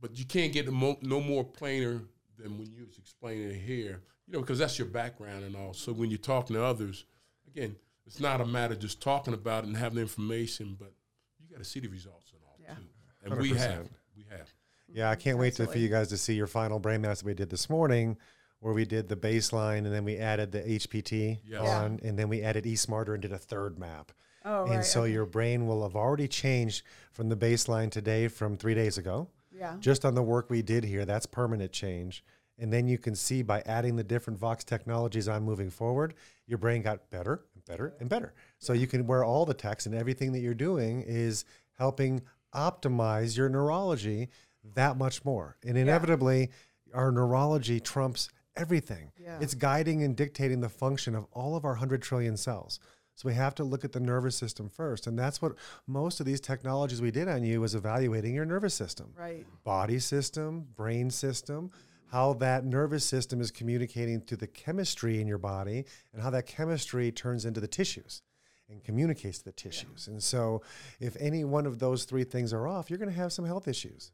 but you can't get mo- no more plainer than when you was explaining it here. You know, because that's your background and all. So when you're talking to others, again, it's not a matter of just talking about it and having the information, but you got to see the results and all Yeah. too. And we have, 100%. we have. Yeah, I can't wait to, for you guys to see your final brain maps that we did this morning, where we did the baseline and then we added the HPT Yes. Yeah. on, and then we added eSmarter and did a third map. Oh, and right. so okay. your brain will have already changed from the baseline today from three days ago. yeah. Just on the work we did here, that's permanent change. And then you can see by adding the different Vox technologies on moving forward, your brain got better and better and better. So you can wear all the techs and everything that you're doing is helping optimize your neurology that much more. And inevitably, our neurology trumps everything. Yeah. It's guiding and dictating the function of all of our 100 trillion cells. So we have to look at the nervous system first. And that's what most of these technologies we did on you was evaluating your nervous system Right. body system, brain system, how that nervous system is communicating to the chemistry in your body, and how that chemistry turns into the tissues and communicates to the tissues. And so, if any one of those three things are off, you're going to have some health issues.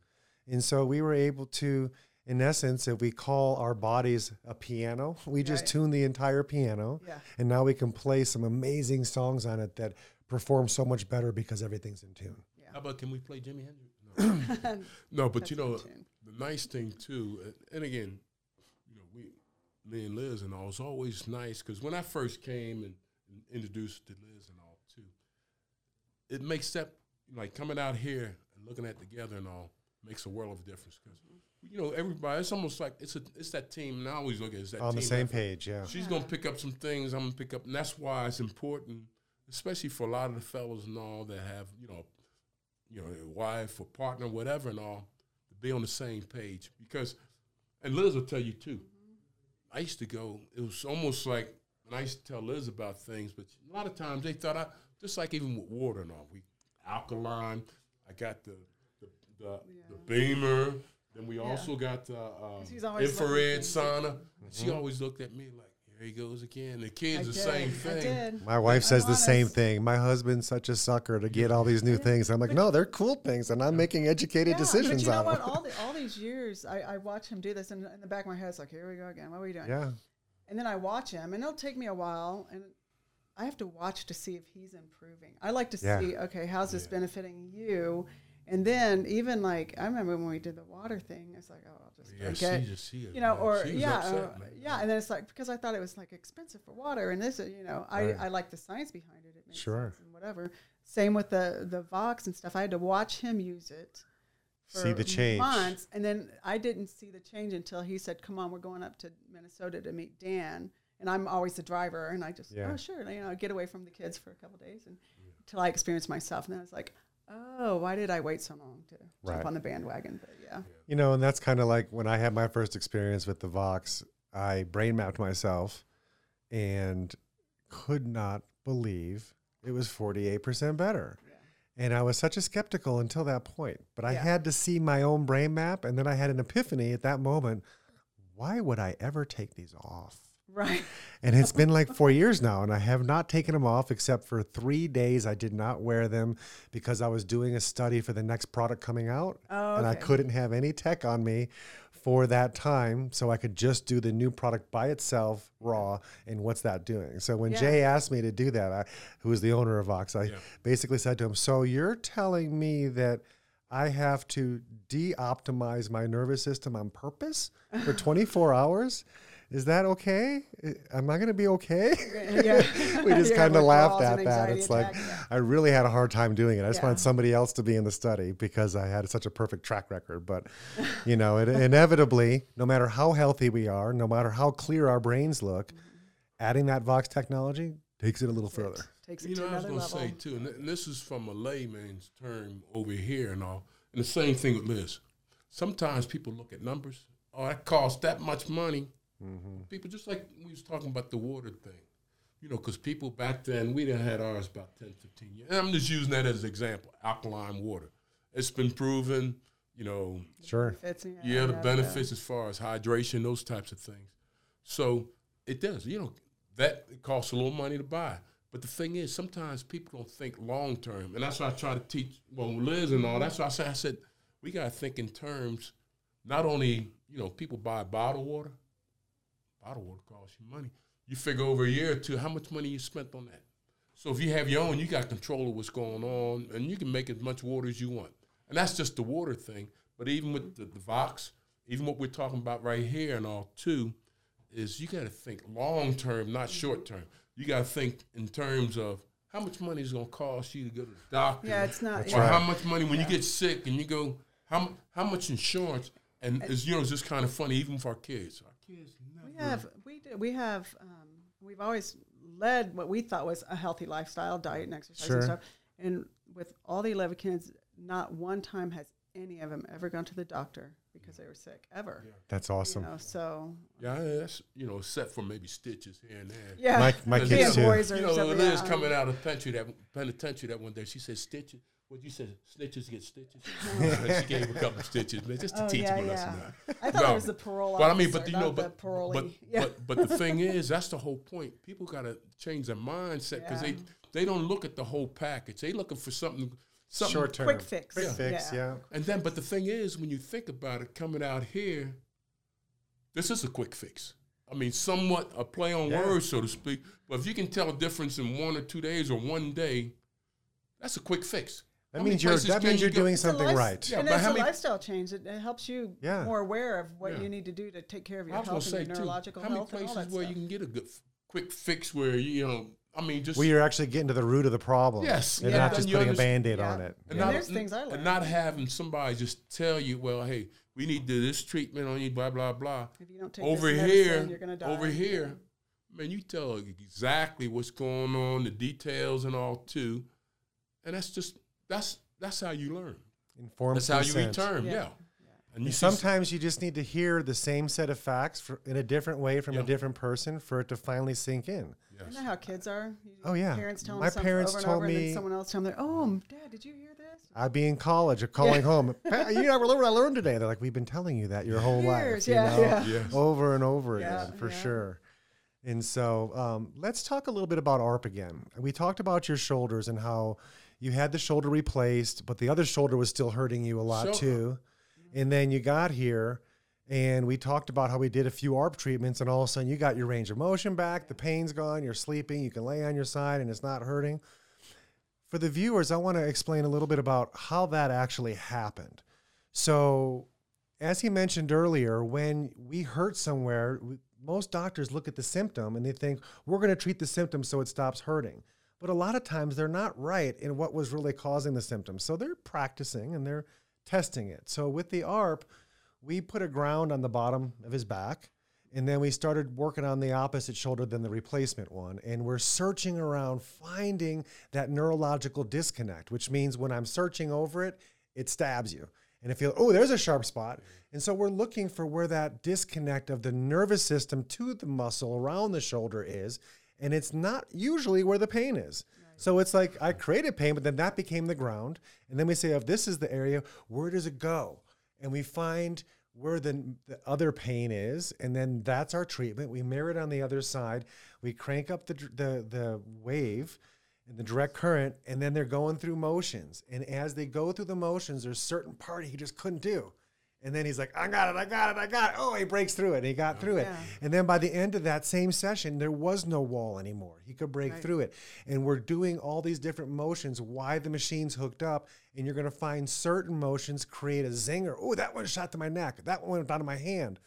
And so, we were able to, in essence, if we call our bodies a piano, we just Right. tune the entire piano, Yeah. and now we can play some amazing songs on it that perform so much better because everything's in tune. How about can we play Jimi Hendrix? No, no but you know, in tune. the nice thing too, and- again, you know, we, me and Liz and all, it's always nice because when I first came and, and introduced to Liz and all too, it makes that like coming out here and looking at together and all makes a world of difference because you know everybody. It's almost like it's a it's that team. And I always look at it that On the same page, yeah. She's gonna pick up some things. I'm gonna pick up, and that's why it's important, especially for a lot of the fellows and all that have you know, you know, a wife or partner, whatever, and all, be on the same page. Because, and Liz will tell you too. I used to go. It was almost like when I used to tell Liz about things, but a lot of times they thought I just like even with water and all. We alkaline. I got the the the, the beamer. Then we Yeah. also got the uh, infrared looking sauna. And She always looked at me like, "Here he goes again." The I kids, the did. same I thing. did. My wife I'm says the same thing. My husband's such a sucker to get all these new things. I'm like, no, they're cool things, and I'm making educated Yeah, decisions but you know on what? them. All, the, all these years, I, I watch him do this, and in the back of my head, it's like, here we go again. What are we doing? yeah, And then I watch him, and it'll take me a while, and I have to watch to see if he's improving. I like to Yeah. see, okay, how's this benefiting you? And then even like I remember when we did the water thing, it's like, oh, I'll just Yeah, drink it. just see it. you know, man. or yeah, upset, uh, yeah, and then it's like because I thought it was like expensive for water, and this, you know, I, Right. I like the science behind it. It makes Sure. sense and whatever. Same with the the Vox and stuff. I had to watch him use it. See for the change. Months, and then I didn't see the change until he said, "Come on, we're going up to Minnesota to meet Dan." And I'm always the driver, and I just, Yeah. oh sure, you know, get away from the kids for a couple days, and until I experienced myself, and then I was like, oh, why did I wait so long to Right. jump on the bandwagon? But yeah, you know, and that's kind of like when I had my first experience with the Vox. I brain mapped myself, and could not believe it was 48% better. And I was such a skeptical until that point. But I Yeah. had to see my own brain map, and then I had an epiphany at that moment. Why would I ever take these off? Right. And it's been like four years now, and I have not taken them off except for three days. I did not wear them because I was doing a study for the next product coming out, Oh, and I couldn't have any tech on me for that time, so I could just do the new product by itself, raw. And what's that doing? So when Yeah. Jay asked me to do that, I, who was the owner of Vox, I Yeah. basically said to him, "So you're telling me that?" I have to de-optimize my nervous system on purpose for 24 hours. Is that okay? Am I going to be okay? Yeah. we just Yeah, kind of laughed at that. anxiety It's like yeah. I really had a hard time doing it. I just Yeah. wanted somebody else to be in the study because I had such a perfect track record. But you know, it, inevitably, no matter how healthy we are, no matter how clear our brains look, mm-hmm. adding that Vox technology takes it a little further. Takes it You to know, I was going to say too, and, th- and this is from a layman's term over here and all, and the same thing with Liz. Sometimes people look at numbers. Oh, that costs that much money. Mm-hmm. People just like we was talking about the water thing, you know, because people back then we done had ours about 10, 15 years. And I'm just using that as an example. Alkaline water, it's been proven, you know, Sure. Benefits, yeah, the benefits as far as hydration, those types of things. So it does. You know, that it costs a little money to buy. But the thing is, sometimes people don't think long term, and that's why I try to teach. Well, Liz and all. That's why I said, I said we got to think in terms. Not only you know people buy bottled water. Bottled water costs you money. You figure over a year or two how much money you spent on that. So if you have your own, you got control of what's going on, and you can make as much water as you want. And that's just the water thing. But even with the, the Vox, even what we're talking about right here and all too, is you got to think long term, not short term. You got to think in terms of how much money is going to cost you to go to the doctor. Yeah, it's not. Or yeah. how much money when you get sick and you go how how much insurance and it's you know it's just kind of funny even for our kids. Our kids never We have we do, we have um, we've always led what we thought was a healthy lifestyle, diet and exercise Sure. and stuff. And with all the eleven kids, not one time has any of them ever gone to the doctor because they were sick ever. That's You awesome. know, so yeah, that's you know except for maybe stitches here and there. yeah, My, my And kids too. boys You know, something, Liz yeah, coming out of penitentiary that penitentiary that one day. She said stitches. What you said? Snitches get stitches. she gave a couple stitches, man, just to Oh, teach yeah, me a lesson. yeah. I thought No. it was the parole. But I mean, officer, but you know, not but the parolee. but, yeah. but but the thing is, that's the whole point. People got to change their mindset because Yeah. they they don't look at the whole package. They looking for something something Short term. Quick fix. Quick Yeah. fix, Yeah. yeah. And then, but the thing is, when you think about it, coming out here, this is a quick fix. I mean, somewhat a play on Yeah. words, so to speak. But if you can tell a difference in one or two days or one day, that's a quick fix. That How means you're that means you you're doing It's something life- right. Yeah, and but it's how a many- lifestyle change. It, it helps you Yeah. more aware of what Yeah. you need to do to take care of I your was health say and your too. neurological How many health and all places that where stuff. you can get a good f- quick fix where you know? I mean, just Well, you're actually getting to the root of the problem. Yes, And yeah, not just you putting a understand- band aid Yeah. on it. And, Yeah. not, there's things I and not having somebody just tell you, well, hey, we need to do this treatment on you, blah blah blah. If you don't take Over this here, medicine, you're gonna die. over here, man, you tell exactly what's going on, the details and all too, and that's just that's that's how you learn. Informed That's how you consent. return, yeah. Yeah. And you And see- sometimes you just need to hear the same set of facts for, in a different way from Yeah. a different person for it to finally sink in. Isn't that how kids are? You- Oh, yeah. Parents telling My them parents over and told over, and me- then someone else telling them, "Oh, Dad, did you hear this?" I'd be in college or calling home. You never learned what I learned today. They're like, we've been telling you that your whole life. Years, you yeah, know, yeah. Yes. Over and over Yeah, again, for yeah. sure. And so um, let's talk a little bit about ARP again. We talked about your shoulders and how you had the shoulder replaced, but the other shoulder was still hurting you a lot So- too. And then you got here and we talked about how we did a few ARP treatments and all of a sudden you got your range of motion back, the pain's gone, you're sleeping, you can lay on your side and it's not hurting. For the viewers, I want to explain a little bit about how that actually happened. So, as he mentioned earlier, when we hurt somewhere, we, most doctors look at the symptom and they think we're going to treat the symptom so it stops hurting. But a lot of times they're not right in what was really causing the symptoms. So they're practicing and they're testing it. So with the ARP, we put a ground on the bottom of his back and then we started working on the opposite shoulder than the replacement one. And we're searching around, finding that neurological disconnect, which means when I'm searching over it, it stabs you. And it feels, oh, there's a sharp spot. And so we're looking for where that disconnect of the nervous system to the muscle around the shoulder is. And it's not usually where the pain is. So it's like I created pain, but then that became the ground. And then we say, if this is the area, where does it go? And we find where the, the other pain is, and then that's our treatment. We mirror it on the other side. We crank up the the the wave and the direct current, and then they're going through motions. And as they go through the motions, there's certain part he just couldn't do, And then he's like, I got it, I got it, I got it. Oh, he breaks through it. And he got through it. And then by the end of that same session, there was no wall anymore. He could break Right. through it. And we're doing all these different motions why the machine's hooked up. And you're going to find certain motions create a zinger. Oh, that one shot to my neck. That one went down to my hand.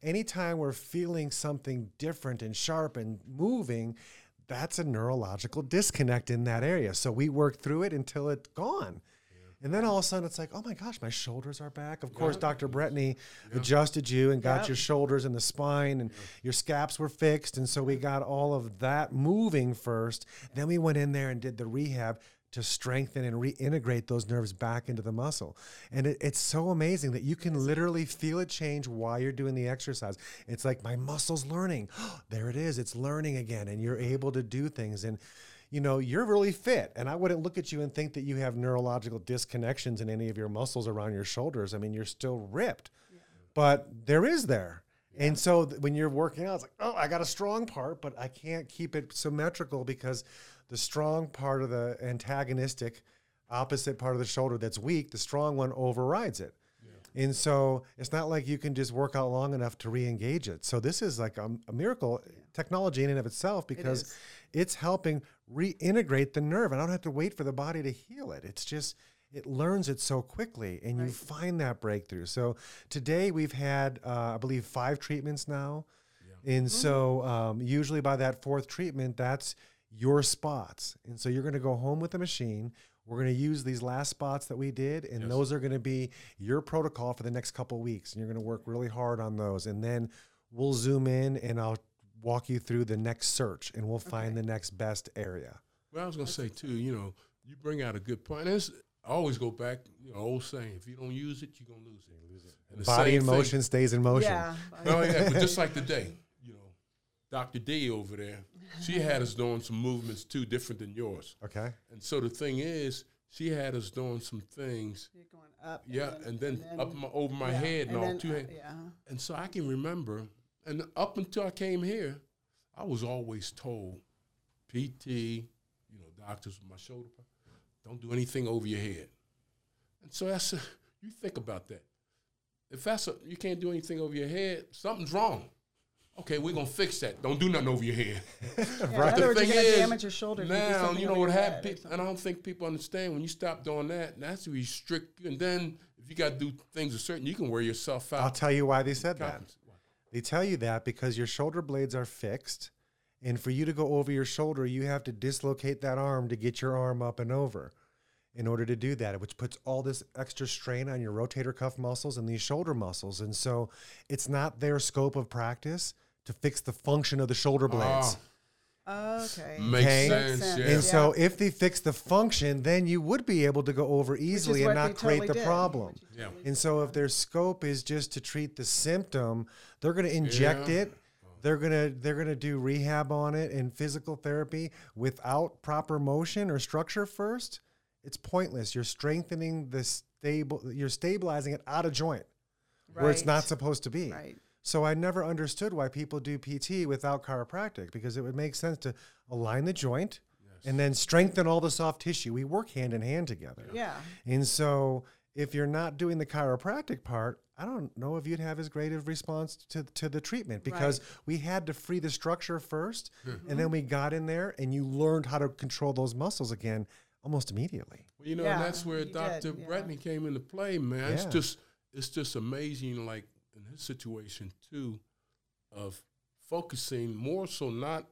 Anytime we're feeling something different and sharp and moving, that's a neurological disconnect in that area. So we work through it until it's gone. And then all of a sudden it's like, oh my gosh, my shoulders are back. Of course, Dr. DeBrincat adjusted you and got Yep. your shoulders and the spine and your scaps were fixed. And so we got all of that moving first. Then we went in there and did the rehab to strengthen and reintegrate those nerves back into the muscle. And it, it's so amazing that you can literally feel it change while you're doing the exercise. It's like my muscle's learning. there it is. It's learning again. And you're able to do things. And you know, you're really fit. And I wouldn't look at you and think that you have neurological disconnections in any of your muscles around your shoulders. I mean, you're still ripped, but there is there. And so th- when you're working out, it's like, oh, I got a strong part, but I can't keep it symmetrical because the strong part of the antagonistic opposite part of the shoulder that's weak, the strong one overrides it. And so it's not like you can just work out long enough to re-engage it. So this is like a, a miracle technology in and of itself because is. It's helping reintegrate the nerve. And I don't have to wait for the body to heal it. It's just it learns it so quickly, and you find that breakthrough. So today we've had, uh, I believe, five treatments now, and so um, usually by that fourth treatment, that's your spots, and so you're going to go home with the machine. We're going to use these last spots that we did, and Yes. those are going to be your protocol for the next couple of weeks. And you're going to work really hard on those, and then we'll zoom in and I'll walk you through the next search, and we'll find the next best area. Well, I was gonna say too. You know, you bring out a good point. And it's, I always go back. You know, old saying: if you don't use it, you're gonna lose it. Lose it. And the Body same in thing- motion stays in motion. Yeah. Oh yeah, but just like today, you know, Dr. D over there, she had us doing some movements too, different than yours. Okay. And so the thing is, she had us doing some things, You're going up. yeah, and then, up my, over my yeah, head and, all then, two uh, hands. Yeah. And so I can remember, and up until I came here, I was always told, PT, you know, doctors with my shoulder, don't do anything over your head. And so that's a, you think about that. If that's a, you can't do anything over your head, something's wrong. Okay, we're gonna fix that. Don't do nothing over your head. Yeah, But In other the thing you're is, damage your shoulder. if you Now you know what happened, and I don't think people understand when you stop doing that. That's restrict you, and then if you got to do things a certain, you can wear yourself out. I'll tell you why they said that. They tell you that because your shoulder blades are fixed. And for you to go over your shoulder, you have to dislocate that arm to get your arm up and over in order to do that, which puts all this extra strain on your rotator cuff muscles and these shoulder muscles. And so it's not their scope of practice to fix the function of the shoulder ah. blades. Okay. Makes Okay. sense. Makes sense. Yeah. And so if they fix the function, then you would be able to go over easily and not create totally the did, problem. Yeah. totally And so if their scope is just to treat the symptom, they're going to inject Yeah. it. They're going to they're going to do rehab on it and physical therapy without proper motion or structure first. It's pointless. You're strengthening the stable you're stabilizing it out of joint where it's not supposed to be. Right. So I never understood why people do PT without chiropractic because it would make sense to align the joint and then strengthen all the soft tissue. We work hand in hand together. Yeah. And so if you're not doing the chiropractic part, I don't know if you'd have as great of response to, to the treatment because we had to free the structure 1st and then we got in there and you learned how to control those muscles again almost immediately. Well, you know, Yeah, and that's where you did, Dr. yeah. DeBrincat came into play, man. It's just it's just amazing, like in his situation too, of focusing more so not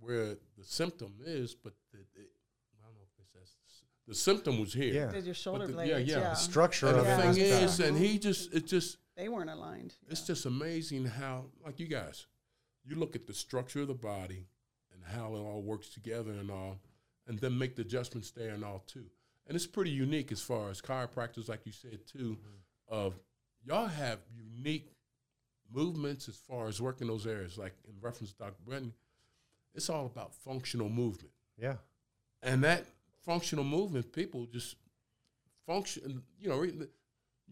where the symptom is, but the, the I don't know if it's that's the symptom was here. Yeah. Did your shoulder the- blades? yeah, Yeah. yeah. The structure And of the it Yeah. thing is is, and he just it just They weren't aligned. it's just amazing how like you guys, you look at the structure of the body and how it all works together and all, and then make the adjustments there and all too. And it's pretty unique as far as chiropractors, like you said too, mm-hmm. of y'all have unique movements as far as working those areas. Like in reference to Dr. DeBrincat, it's all about functional movement. Yeah. And that functional movement, people just function. You know, you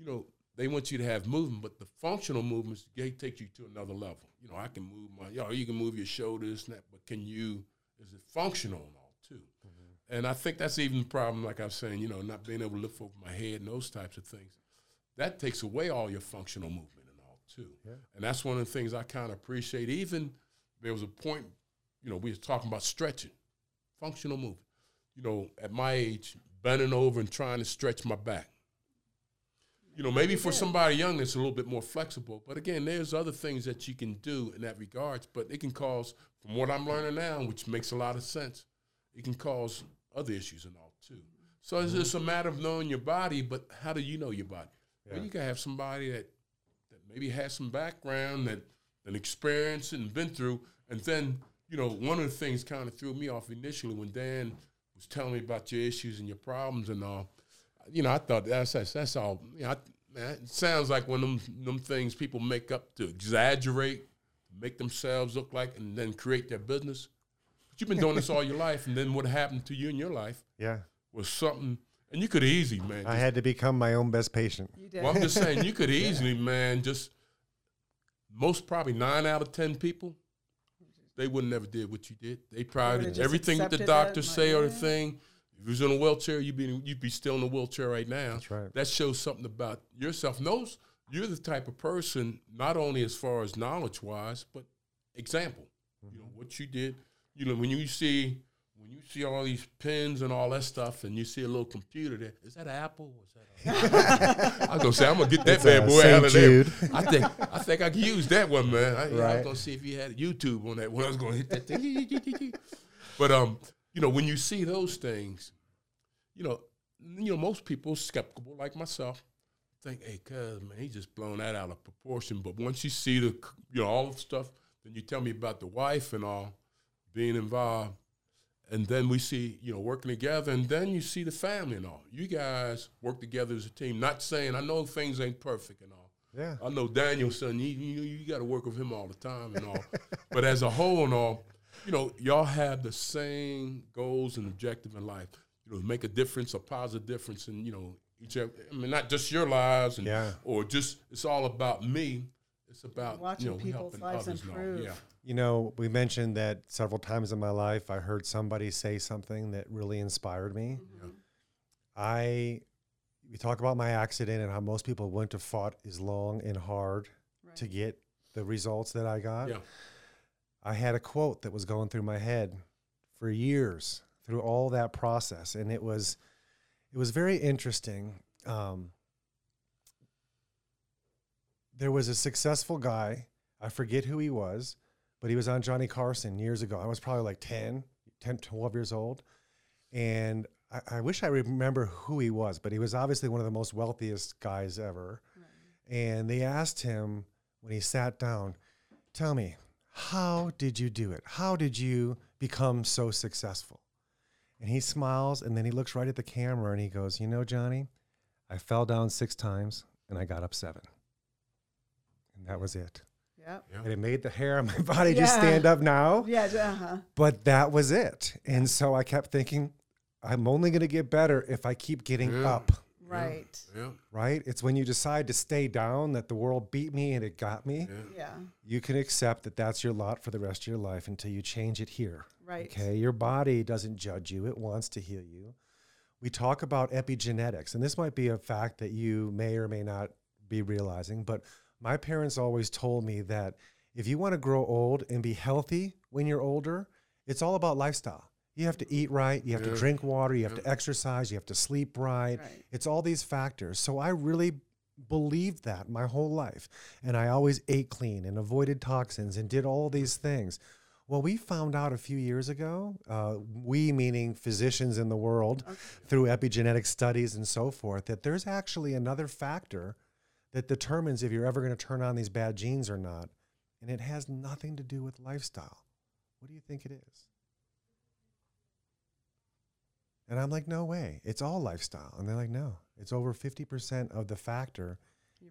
know, they want you to have movement, but the functional movements they take you to another level. You know, I can move my, you know, you can move your shoulders, and that, but can you? Is it functional and all too? Mm-hmm. And I think that's even the problem. Like I was saying, you know, not being able to lift over my head and those types of things. that takes away all your functional movement too. Yeah. And that's one of the things I kind of appreciate. Even there was a point, you know, we was talking about stretching, functional movement. You know, at my age, bending over and trying to stretch my back. You know, maybe for somebody young, it's a little bit more flexible. But again, there's other things that you can do in that regards. But it can cause, from what I'm learning now, which makes a lot of sense, it can cause other issues and all too. So it's just a matter of knowing your body. But how do you know your body? Well, Yeah. you can have somebody that maybe has some background that an experience and been through, and then you know one of the things kind of threw me off initially when Dan was telling me about your issues and your problems and all. You know, I thought that's that's, that's all. You know, I, man, it sounds like one of them them things people make up to exaggerate, make themselves look like, and then create their business. But you've been doing this all your life, and then what happened to you in your life Yeah. was something, and you could easily, man. I had to become my own best patient. You did. well, I'm just saying you could easily, man, just most probably nine out of ten people, they would never did what you did. They probably would've everything that the accepted that, doctors like, say or the thing. If you was in a wheelchair, you'd be you'd be still in a wheelchair right now. That's right. That shows something about yourself. Knows you're the type of person, not only as far as knowledge wise, but example. You know mm-hmm. what you did. You know when you see when you see all these pins and all that stuff, and you see a little computer there. Is that an Apple? Or is that? A I was gonna say I'm gonna get that It's, bad boy out of there. I think I think I could use that one, man. I, I was gonna see if you had YouTube on that. When I was gonna hit that thing. but um, you know, when you see those things, you know, you know, most people skeptical like myself think, hey, cuz man, he just blown that out of proportion. But once you see the, you know, all the stuff, then you tell me about the wife and all being involved, and then we see, you know, working together, and then you see the family and all. You guys work together as a team. Not saying I know things ain't perfect and all. Yeah. I know Danielson. You you, you got to work with him all the time and all. but as a whole and all, you know, y'all have the same goals and objective in life. You know, make a difference, a positive difference in you know each. other. I mean, not just your lives and Yeah. or just it's all about me. It's about Watching you know people's helping lives others and improve. Yeah, You know, we mentioned that several times in my life. I heard somebody say something that really inspired me. Mm-hmm. I, we talk about my accident and how most people wouldn't have fought as long and hard to get the results that I got. yeah. I had a quote that was going through my head for years through all that process, and it was, it was very interesting. Um, there was a successful guy. I forget who he was, but he was on Johnny Carson years ago. I was probably like 10, 10 12 years old. And I, I wish I remember who he was, but he was obviously one of the most wealthiest guys ever. And they asked him when he sat down, Tell me, how did you do it? How did you become so successful? And he smiles and then he looks right at the camera and he goes, You know, Johnny, I fell down six times and I got up seven. And that was it. Yep. Yeah. And it made the hair on my body just stand up now. Yeah. Uh huh. But that was it. And so I kept thinking, I'm only going to get better if I keep getting Yeah. up, Right. Yeah, right? It's when you decide to stay down that the world beat me and it got me. yeah. Yeah. You can accept that that's your lot for the rest of your life until you change it here. Right. Okay. Your body doesn't judge you, it wants to heal you. We talk about epigenetics, and this might be a fact that you may or may not be realizing, but my parents always told me that if you want to grow old and be healthy when you're older, it's all about lifestyle. You have to eat right, you have to drink water, you have to exercise, you have to sleep right. Right. It's all these factors. So I really believed that my whole life. And I always ate clean and avoided toxins and did all these things. Well, we found out a few years ago, uh, we meaning physicians in the world, through epigenetic studies and so forth, that there's actually another factor that determines if you're ever going to turn on these bad genes or not. And it has nothing to do with lifestyle. What do you think it is? And I'm like, no way. It's all lifestyle. And they're like, no, it's over 50% of the factor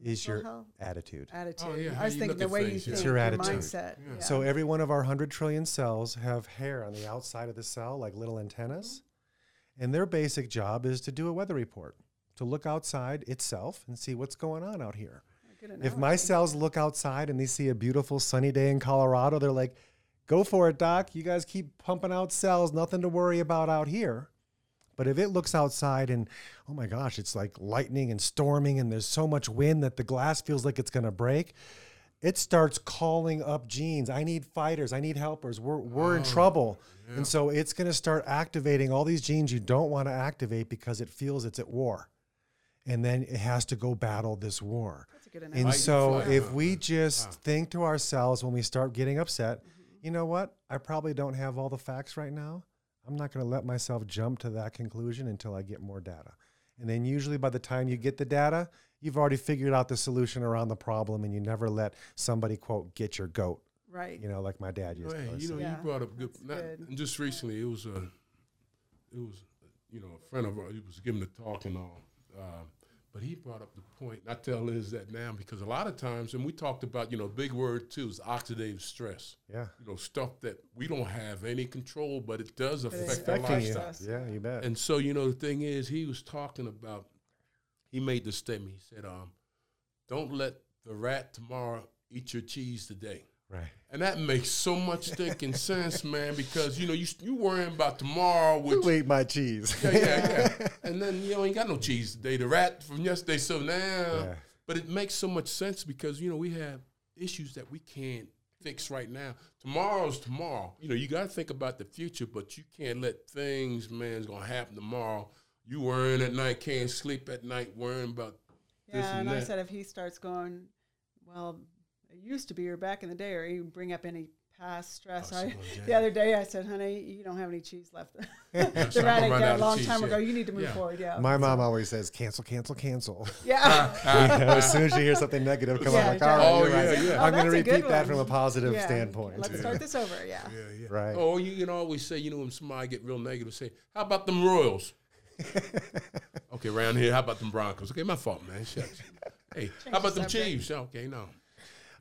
is your health attitude. attitude. Oh, yeah, I was thinking the way you things, yeah. think, It's your attitude. mindset. Yeah. Yeah. So every one of our 100 trillion cells have hair on the outside of the cell, like little antennas. And their basic job is to do a weather report, to look outside itself and see what's going on out here. If my cells look outside and they see a beautiful sunny day in Colorado, they're like, go for it, doc. You guys keep pumping out cells, nothing to worry about out here. But if it looks outside and oh my gosh, it's like lightning and storming and there's so much wind that the glass feels like it's going to break, it starts calling up genes. I need fighters. I need helpers. We're, we're in oh, trouble. And so it's going to start activating all these genes you don't want to activate because it feels it's at war. And then it has to go battle this war. That's a good And analogy. And so if we just think to ourselves when we start getting upset, Mm-hmm. you know what? I probably don't have all the facts right now. I'm not going to let myself jump to that conclusion until I get more data. And then usually by the time you get the data, you've already figured out the solution around the problem and you never let somebody quote get your goat, right. you know, like my dad used Hey, to always you know, say. Yeah, you brought up good, not, good. and just recently it was a, it was, you know, a friend of ours. He was giving a talk and all, um, but he brought up the point. And I tell Liz that now because a lot of times, and we talked about, you know, big word too is oxidative stress. Yeah. You know, stuff that we don't have any control, but it does it's affect our Affecting you. lifestyle. Yeah, you bet. And so, you know, the thing is, he was talking about, he made the statement. He said, um, don't let the rat tomorrow eat your cheese today. Right. And that makes so much stinking sense, man, because, you know, you, you worrying about tomorrow, which, Who ate my cheese? yeah, yeah, yeah. And then, you know, ain't got no cheese today. The rat from yesterday, so now, Yeah. but it makes so much sense because, you know, we have issues that we can't fix right now. Tomorrow's tomorrow. You know, you got to think about the future, but you can't let things, man, is going to happen tomorrow. You worrying at night, can't sleep at night, worrying about this Yeah, and and I said if he starts going, well, it used to be or back in the day, or even bring up any past stress. Oh, I, the other day I said, honey, you don't have any cheese left. so the I'm rat gonna ate run that out a long cheese, time yeah. ago. You need to move Yeah. forward. Yeah. My mom always says, cancel, cancel, cancel. Yeah. You know, as soon as you hear something negative come Yeah, up, like, oh, all right, Oh, you're right. yeah, yeah. Oh, I'm going to that's a good repeat that from a positive Yeah. standpoint. Let's start this over. Yeah. Yeah, yeah. Right. Oh, you can always say, you know, when somebody get real negative, say, "How about them Royals?" okay, around here, how about them Broncos? Okay, my fault, man. Shucks. Hey, how about them subject. Chiefs? Okay, no.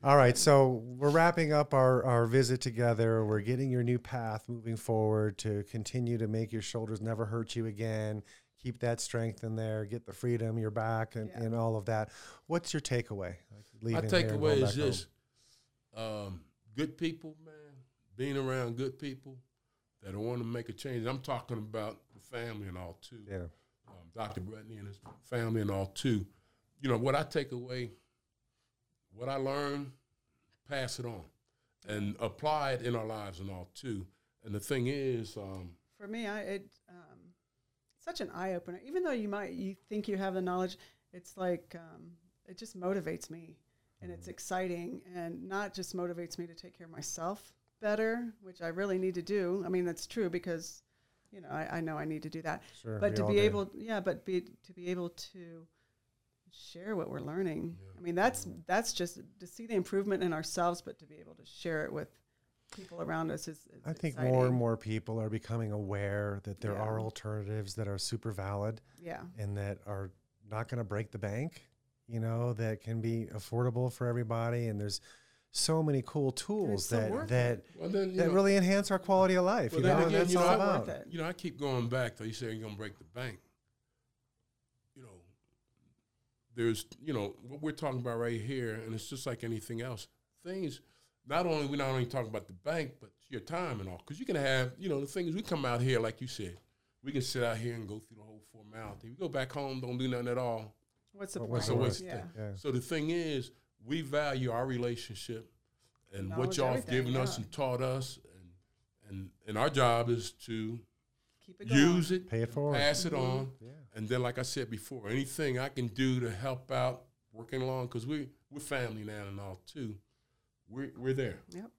All right, so we're wrapping up our, our visit together. We're getting your new path moving forward to continue to make your shoulders never hurt you again. Keep that strength in there, get the freedom, your back, and, Yeah. and all of that. What's your takeaway? Like My leaving takeaway is back this: um, good people, man. Being around good people that want to make a change. I'm talking about the family and all too. Yeah, um, Dr. DeBrincat and his family and all too. You know what I take away, what I learn, pass it on, and apply it in our lives and all too. And the thing is, um, For me, I it um, such an eye opener. Even though you might you think you have the knowledge, it's like um, it just motivates me, and it's exciting, and not just motivates me to take care of myself better, which I really need to do. I mean, that's true because you know I, I know I need to do that. sure. but to be do. able, yeah, but be to be able to share what we're learning. I mean, that's that's just to see the improvement in ourselves, but to be able to share it with people around us is. is I think exciting. more and more people are becoming aware that there Yeah. are alternatives that are super valid Yeah. and that are not going to break the bank, you know, that can be affordable for everybody. And there's so many cool tools so that that well then that know, really enhance our quality of life. Well, you then know, and again, that's you know, all I- about. It. you know, I keep going back. Though you say you're gonna break the bank. You know, there's you know what we're talking about right here, and it's just like anything else. Things not only we're not only talking about the bank, but your time and all. Because you can have you know the thing is we come out here like you said, we can sit out here and go through the whole formality. We go back home, don't do nothing at all. What's the What point? So the what's worst? yeah. Yeah. So the thing is, we value our relationship and what y'all have everything, given us and taught us, and and and our job is to Keep it going. use it, Pay it forward. pass it on, mm-hmm. Yeah. and then, like I said before, anything I can do to help out, working along, because we we're family now and all too. We're we're there, Yep.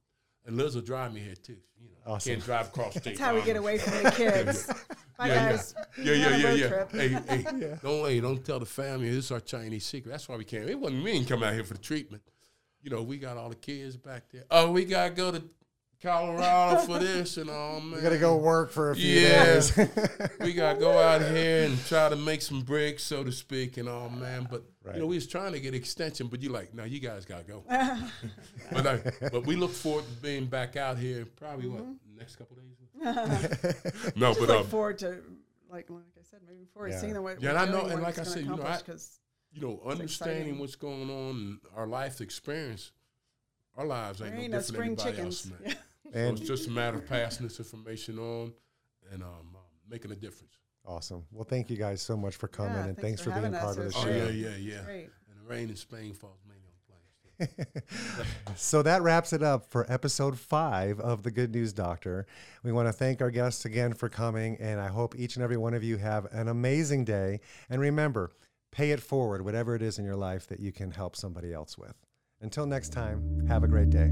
and Liz will drive me here too. You know, Awesome. can't drive across state. That's how we get away from the kids. Bye, Yeah, yeah. guys. Yeah, yeah, yeah, yeah. trip. Hey, hey, don't hey, don't tell the family this is our Chinese secret. That's why we can't. It wasn't me ain't come out here for the treatment. You know, we got all the kids back there. Oh, we gotta go to Colorado for this and all, man. We got to go work for a few Yeah. days. we gotta go out here and try to make some bricks, so to speak, and all, man. But Right. you know, we was trying to get extension, but you like, no, you guys gotta go. but I, but we look forward to being back out here. Probably what next couple days. no, Just but look um, forward to, like, like I said, moving forward, Yeah. seeing the way. Yeah, and I know- and like I said, you know, I- you know, understanding exciting. what's going on in our life experience, our lives ain't, there ain't no no different than anybody chickens. else, man. Yeah. So and it's just a matter of passing this information on and um, uh, making a difference. Awesome. Well, thank you guys so much for coming Yeah, and thanks thanks, for for, being part of It the Oh show. yeah, yeah, yeah. Great. And the rain in Spain falls mainly on planes. So that wraps it up for episode five of the Good News Doctor. We want to thank our guests again for coming, and I hope each and every one of you have an amazing day. And remember, pay it forward, whatever it is in your life that you can help somebody else with. Until next time, have a great day.